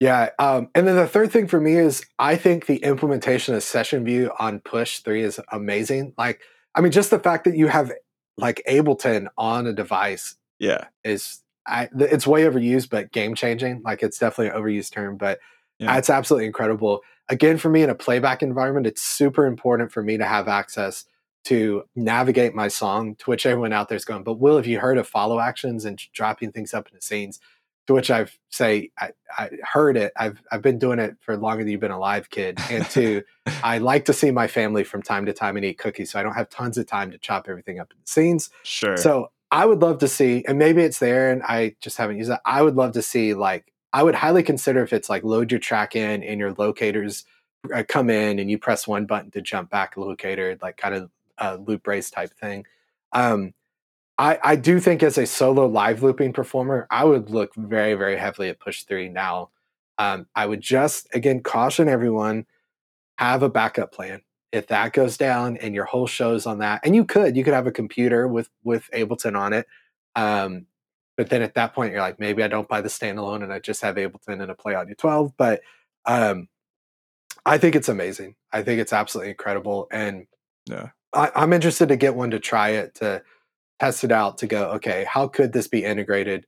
yeah. Um, and then the third thing for me is I think the implementation of session view on push three is amazing. Like, I mean, just the fact that you have like Ableton on a device. Yeah. Is I, it's way overused, but game changing. Like it's definitely an overused term, but yeah. it's absolutely incredible. Again, for me in a playback environment, it's super important for me to have access to navigate my song to which everyone out there's going, but Will, have you heard of follow actions and dropping things up into scenes? To which I've say I, I, heard it. I've I've been doing it for longer than you've been alive, kid. And two, I like to see my family from time to time and eat cookies, so I don't have tons of time to chop everything up in scenes. Sure. So I would love to see, and maybe it's there, and I just haven't used it. I would love to see like I would highly consider if it's like load your track in and your locators uh, come in and you press one button to jump back locator, like kind of a loop race type thing. Um, I, I do think as a solo live looping performer, I would look very, very heavily at push three now. Um, I would just again caution everyone, have a backup plan. If that goes down and your whole show's on that, and you could, you could have a computer with with Ableton on it. Um, but then at that point, you're like, maybe I don't buy the standalone and I just have Ableton and a Play Audio 12. But um, I think it's amazing. I think it's absolutely incredible. And Yeah. I, I'm interested to get one to try it, to test it out, to go, okay, how could this be integrated?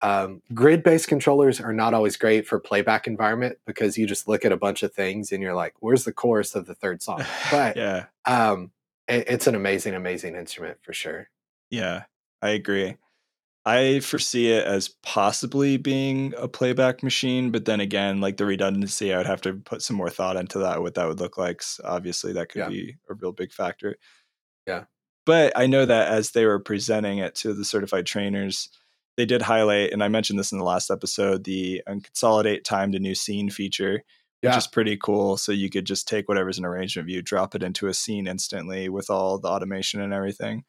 Um, grid based controllers are not always great for playback environment because you just look at a bunch of things and you're like, where's the chorus of the third song? But yeah. um, it, it's an amazing, amazing instrument for sure. Yeah. I agree. I foresee it as possibly being a playback machine, but then again, like the redundancy, I would have to put some more thought into that, what that would look like. So obviously, that could Yeah. be a real big factor. Yeah. But I know that as they were presenting it to the certified trainers, they did highlight, and I mentioned this in the last episode, the um, consolidate time to new scene feature, which Yeah. is pretty cool. So you could just take whatever's an arrangement view, drop it into a scene instantly with all the automation and everything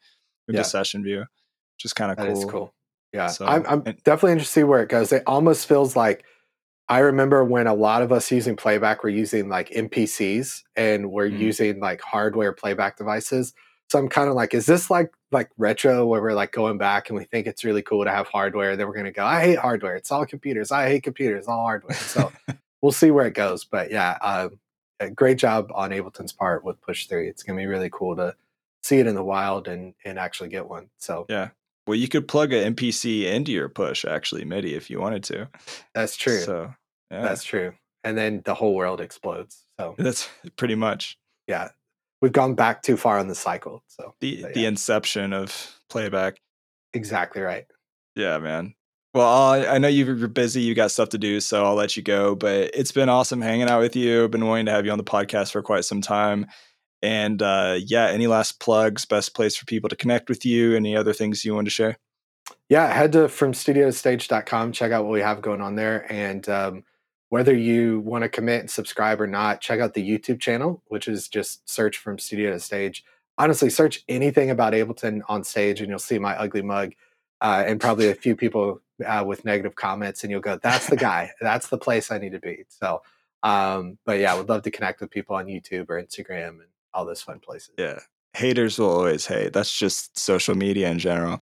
into Yeah. session view, which is kind of cool. cool. Yeah, So, I'm, I'm and- definitely interested to see where it goes. It almost feels like I remember when a lot of us using playback were using like MPCs and we're Mhm. using like hardware playback devices. So I'm kind of like, is this like like retro where we're like going back and we think it's really cool to have hardware? Then we're gonna go, I hate hardware. It's all computers. I hate computers. All hardware. So we'll see where it goes. But yeah, um, a great job on Ableton's part with Push Three. It's gonna be really cool to see it in the wild and and actually get one. So Yeah. Well, you could plug an MPC into your push, actually, MIDI, if you wanted to. that's true. So, yeah, That's true. And then the whole world explodes. So that's pretty much yeah, we've gone back too far on the cycle. So the But the inception of playback. exactly right. Yeah, man. Well, I, I know you're busy. You got stuff to do, so I'll let you go. But it's been awesome hanging out with you. I've been wanting to have you on the podcast for quite some time. And uh, yeah, any last plugs? Best place for people to connect with you? Any other things you want to share? Yeah, head to fromstudiostage.com, check out what we have going on there. And um, whether you want to commit and subscribe or not, check out the YouTube channel, which is just search from studio to stage. Honestly, search anything about Ableton on stage and you'll see my ugly mug uh, and probably a few people uh, with negative comments. And you'll go, that's the guy. that's the place I need to be. So, um, but yeah, I would love to connect with people on YouTube or Instagram and all those fun places. Yeah, haters will always hate. That's just social media in general.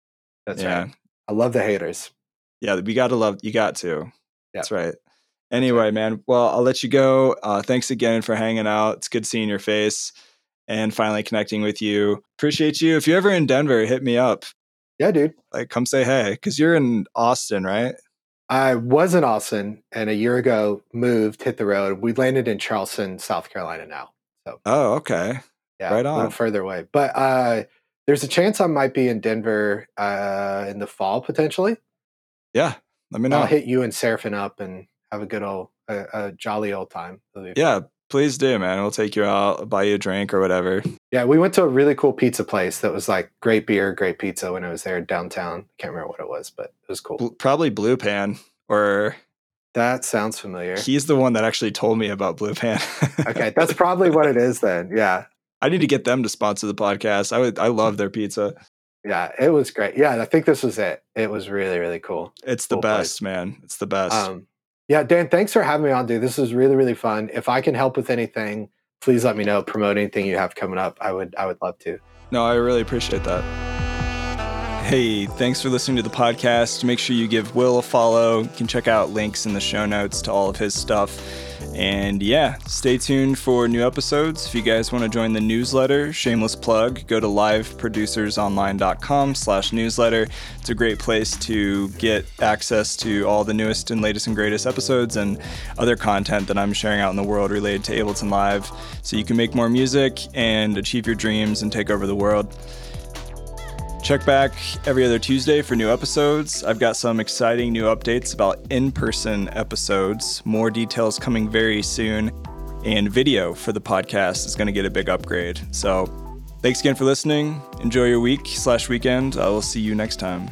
That's yeah. right. I love the haters. yeah, we got to love. You got to. That's right. Anyway, man. Well, I'll let you go. Uh, thanks again for hanging out. It's good seeing your face and finally connecting with you. Appreciate you. If you're ever in Denver, hit me up. Yeah, dude. Like, come say hey, because you're in Austin, right? I was in Austin and a year ago moved, hit the road. We landed in Charleston, South Carolina now. Oh, okay. Yeah, Right on. a little further away. But uh, there's a chance I might be in Denver uh, in the fall potentially. Yeah. Let me know. I'll hit you and Seraphin up and have a good old, uh, a jolly old time. It'll be fun. yeah, please do, man. We'll take you out, buy you a drink or whatever. Yeah, we went to a really cool pizza place that was like great beer, great pizza when I was there downtown. Can't remember what it was, but it was cool. Bl- probably Blue Pan, or That sounds familiar. he's the one that actually told me about Blue Pan. Okay, that's probably what it is then. Yeah. I need to get them to sponsor the podcast. I would. I love their pizza. Yeah, it was great. Yeah, I think this was it. It was really, really cool. It's the Cool place. best, man. It's the best. Um, yeah, Dan, thanks for having me on, dude. This was really, really fun. If I can help with anything, please let me know. Promote anything you have coming up. I would, I would love to. No, I really appreciate that. Hey, thanks for listening to the podcast. Make sure you give Will a follow. You can check out links in the show notes to all of his stuff. And yeah, stay tuned for new episodes. If you guys want to join the newsletter, shameless plug, go to liveproducersonline.com slash newsletter. It's a great place to get access to all the newest and latest and greatest episodes and other content that I'm sharing out in the world related to Ableton Live so you can make more music and achieve your dreams and take over the world. Check back every other Tuesday for new episodes. I've got some exciting new updates about in person episodes, more details coming very soon, and video for the podcast is going to get a big upgrade. So, thanks again for listening. Enjoy your week slash weekend. I will see you next time.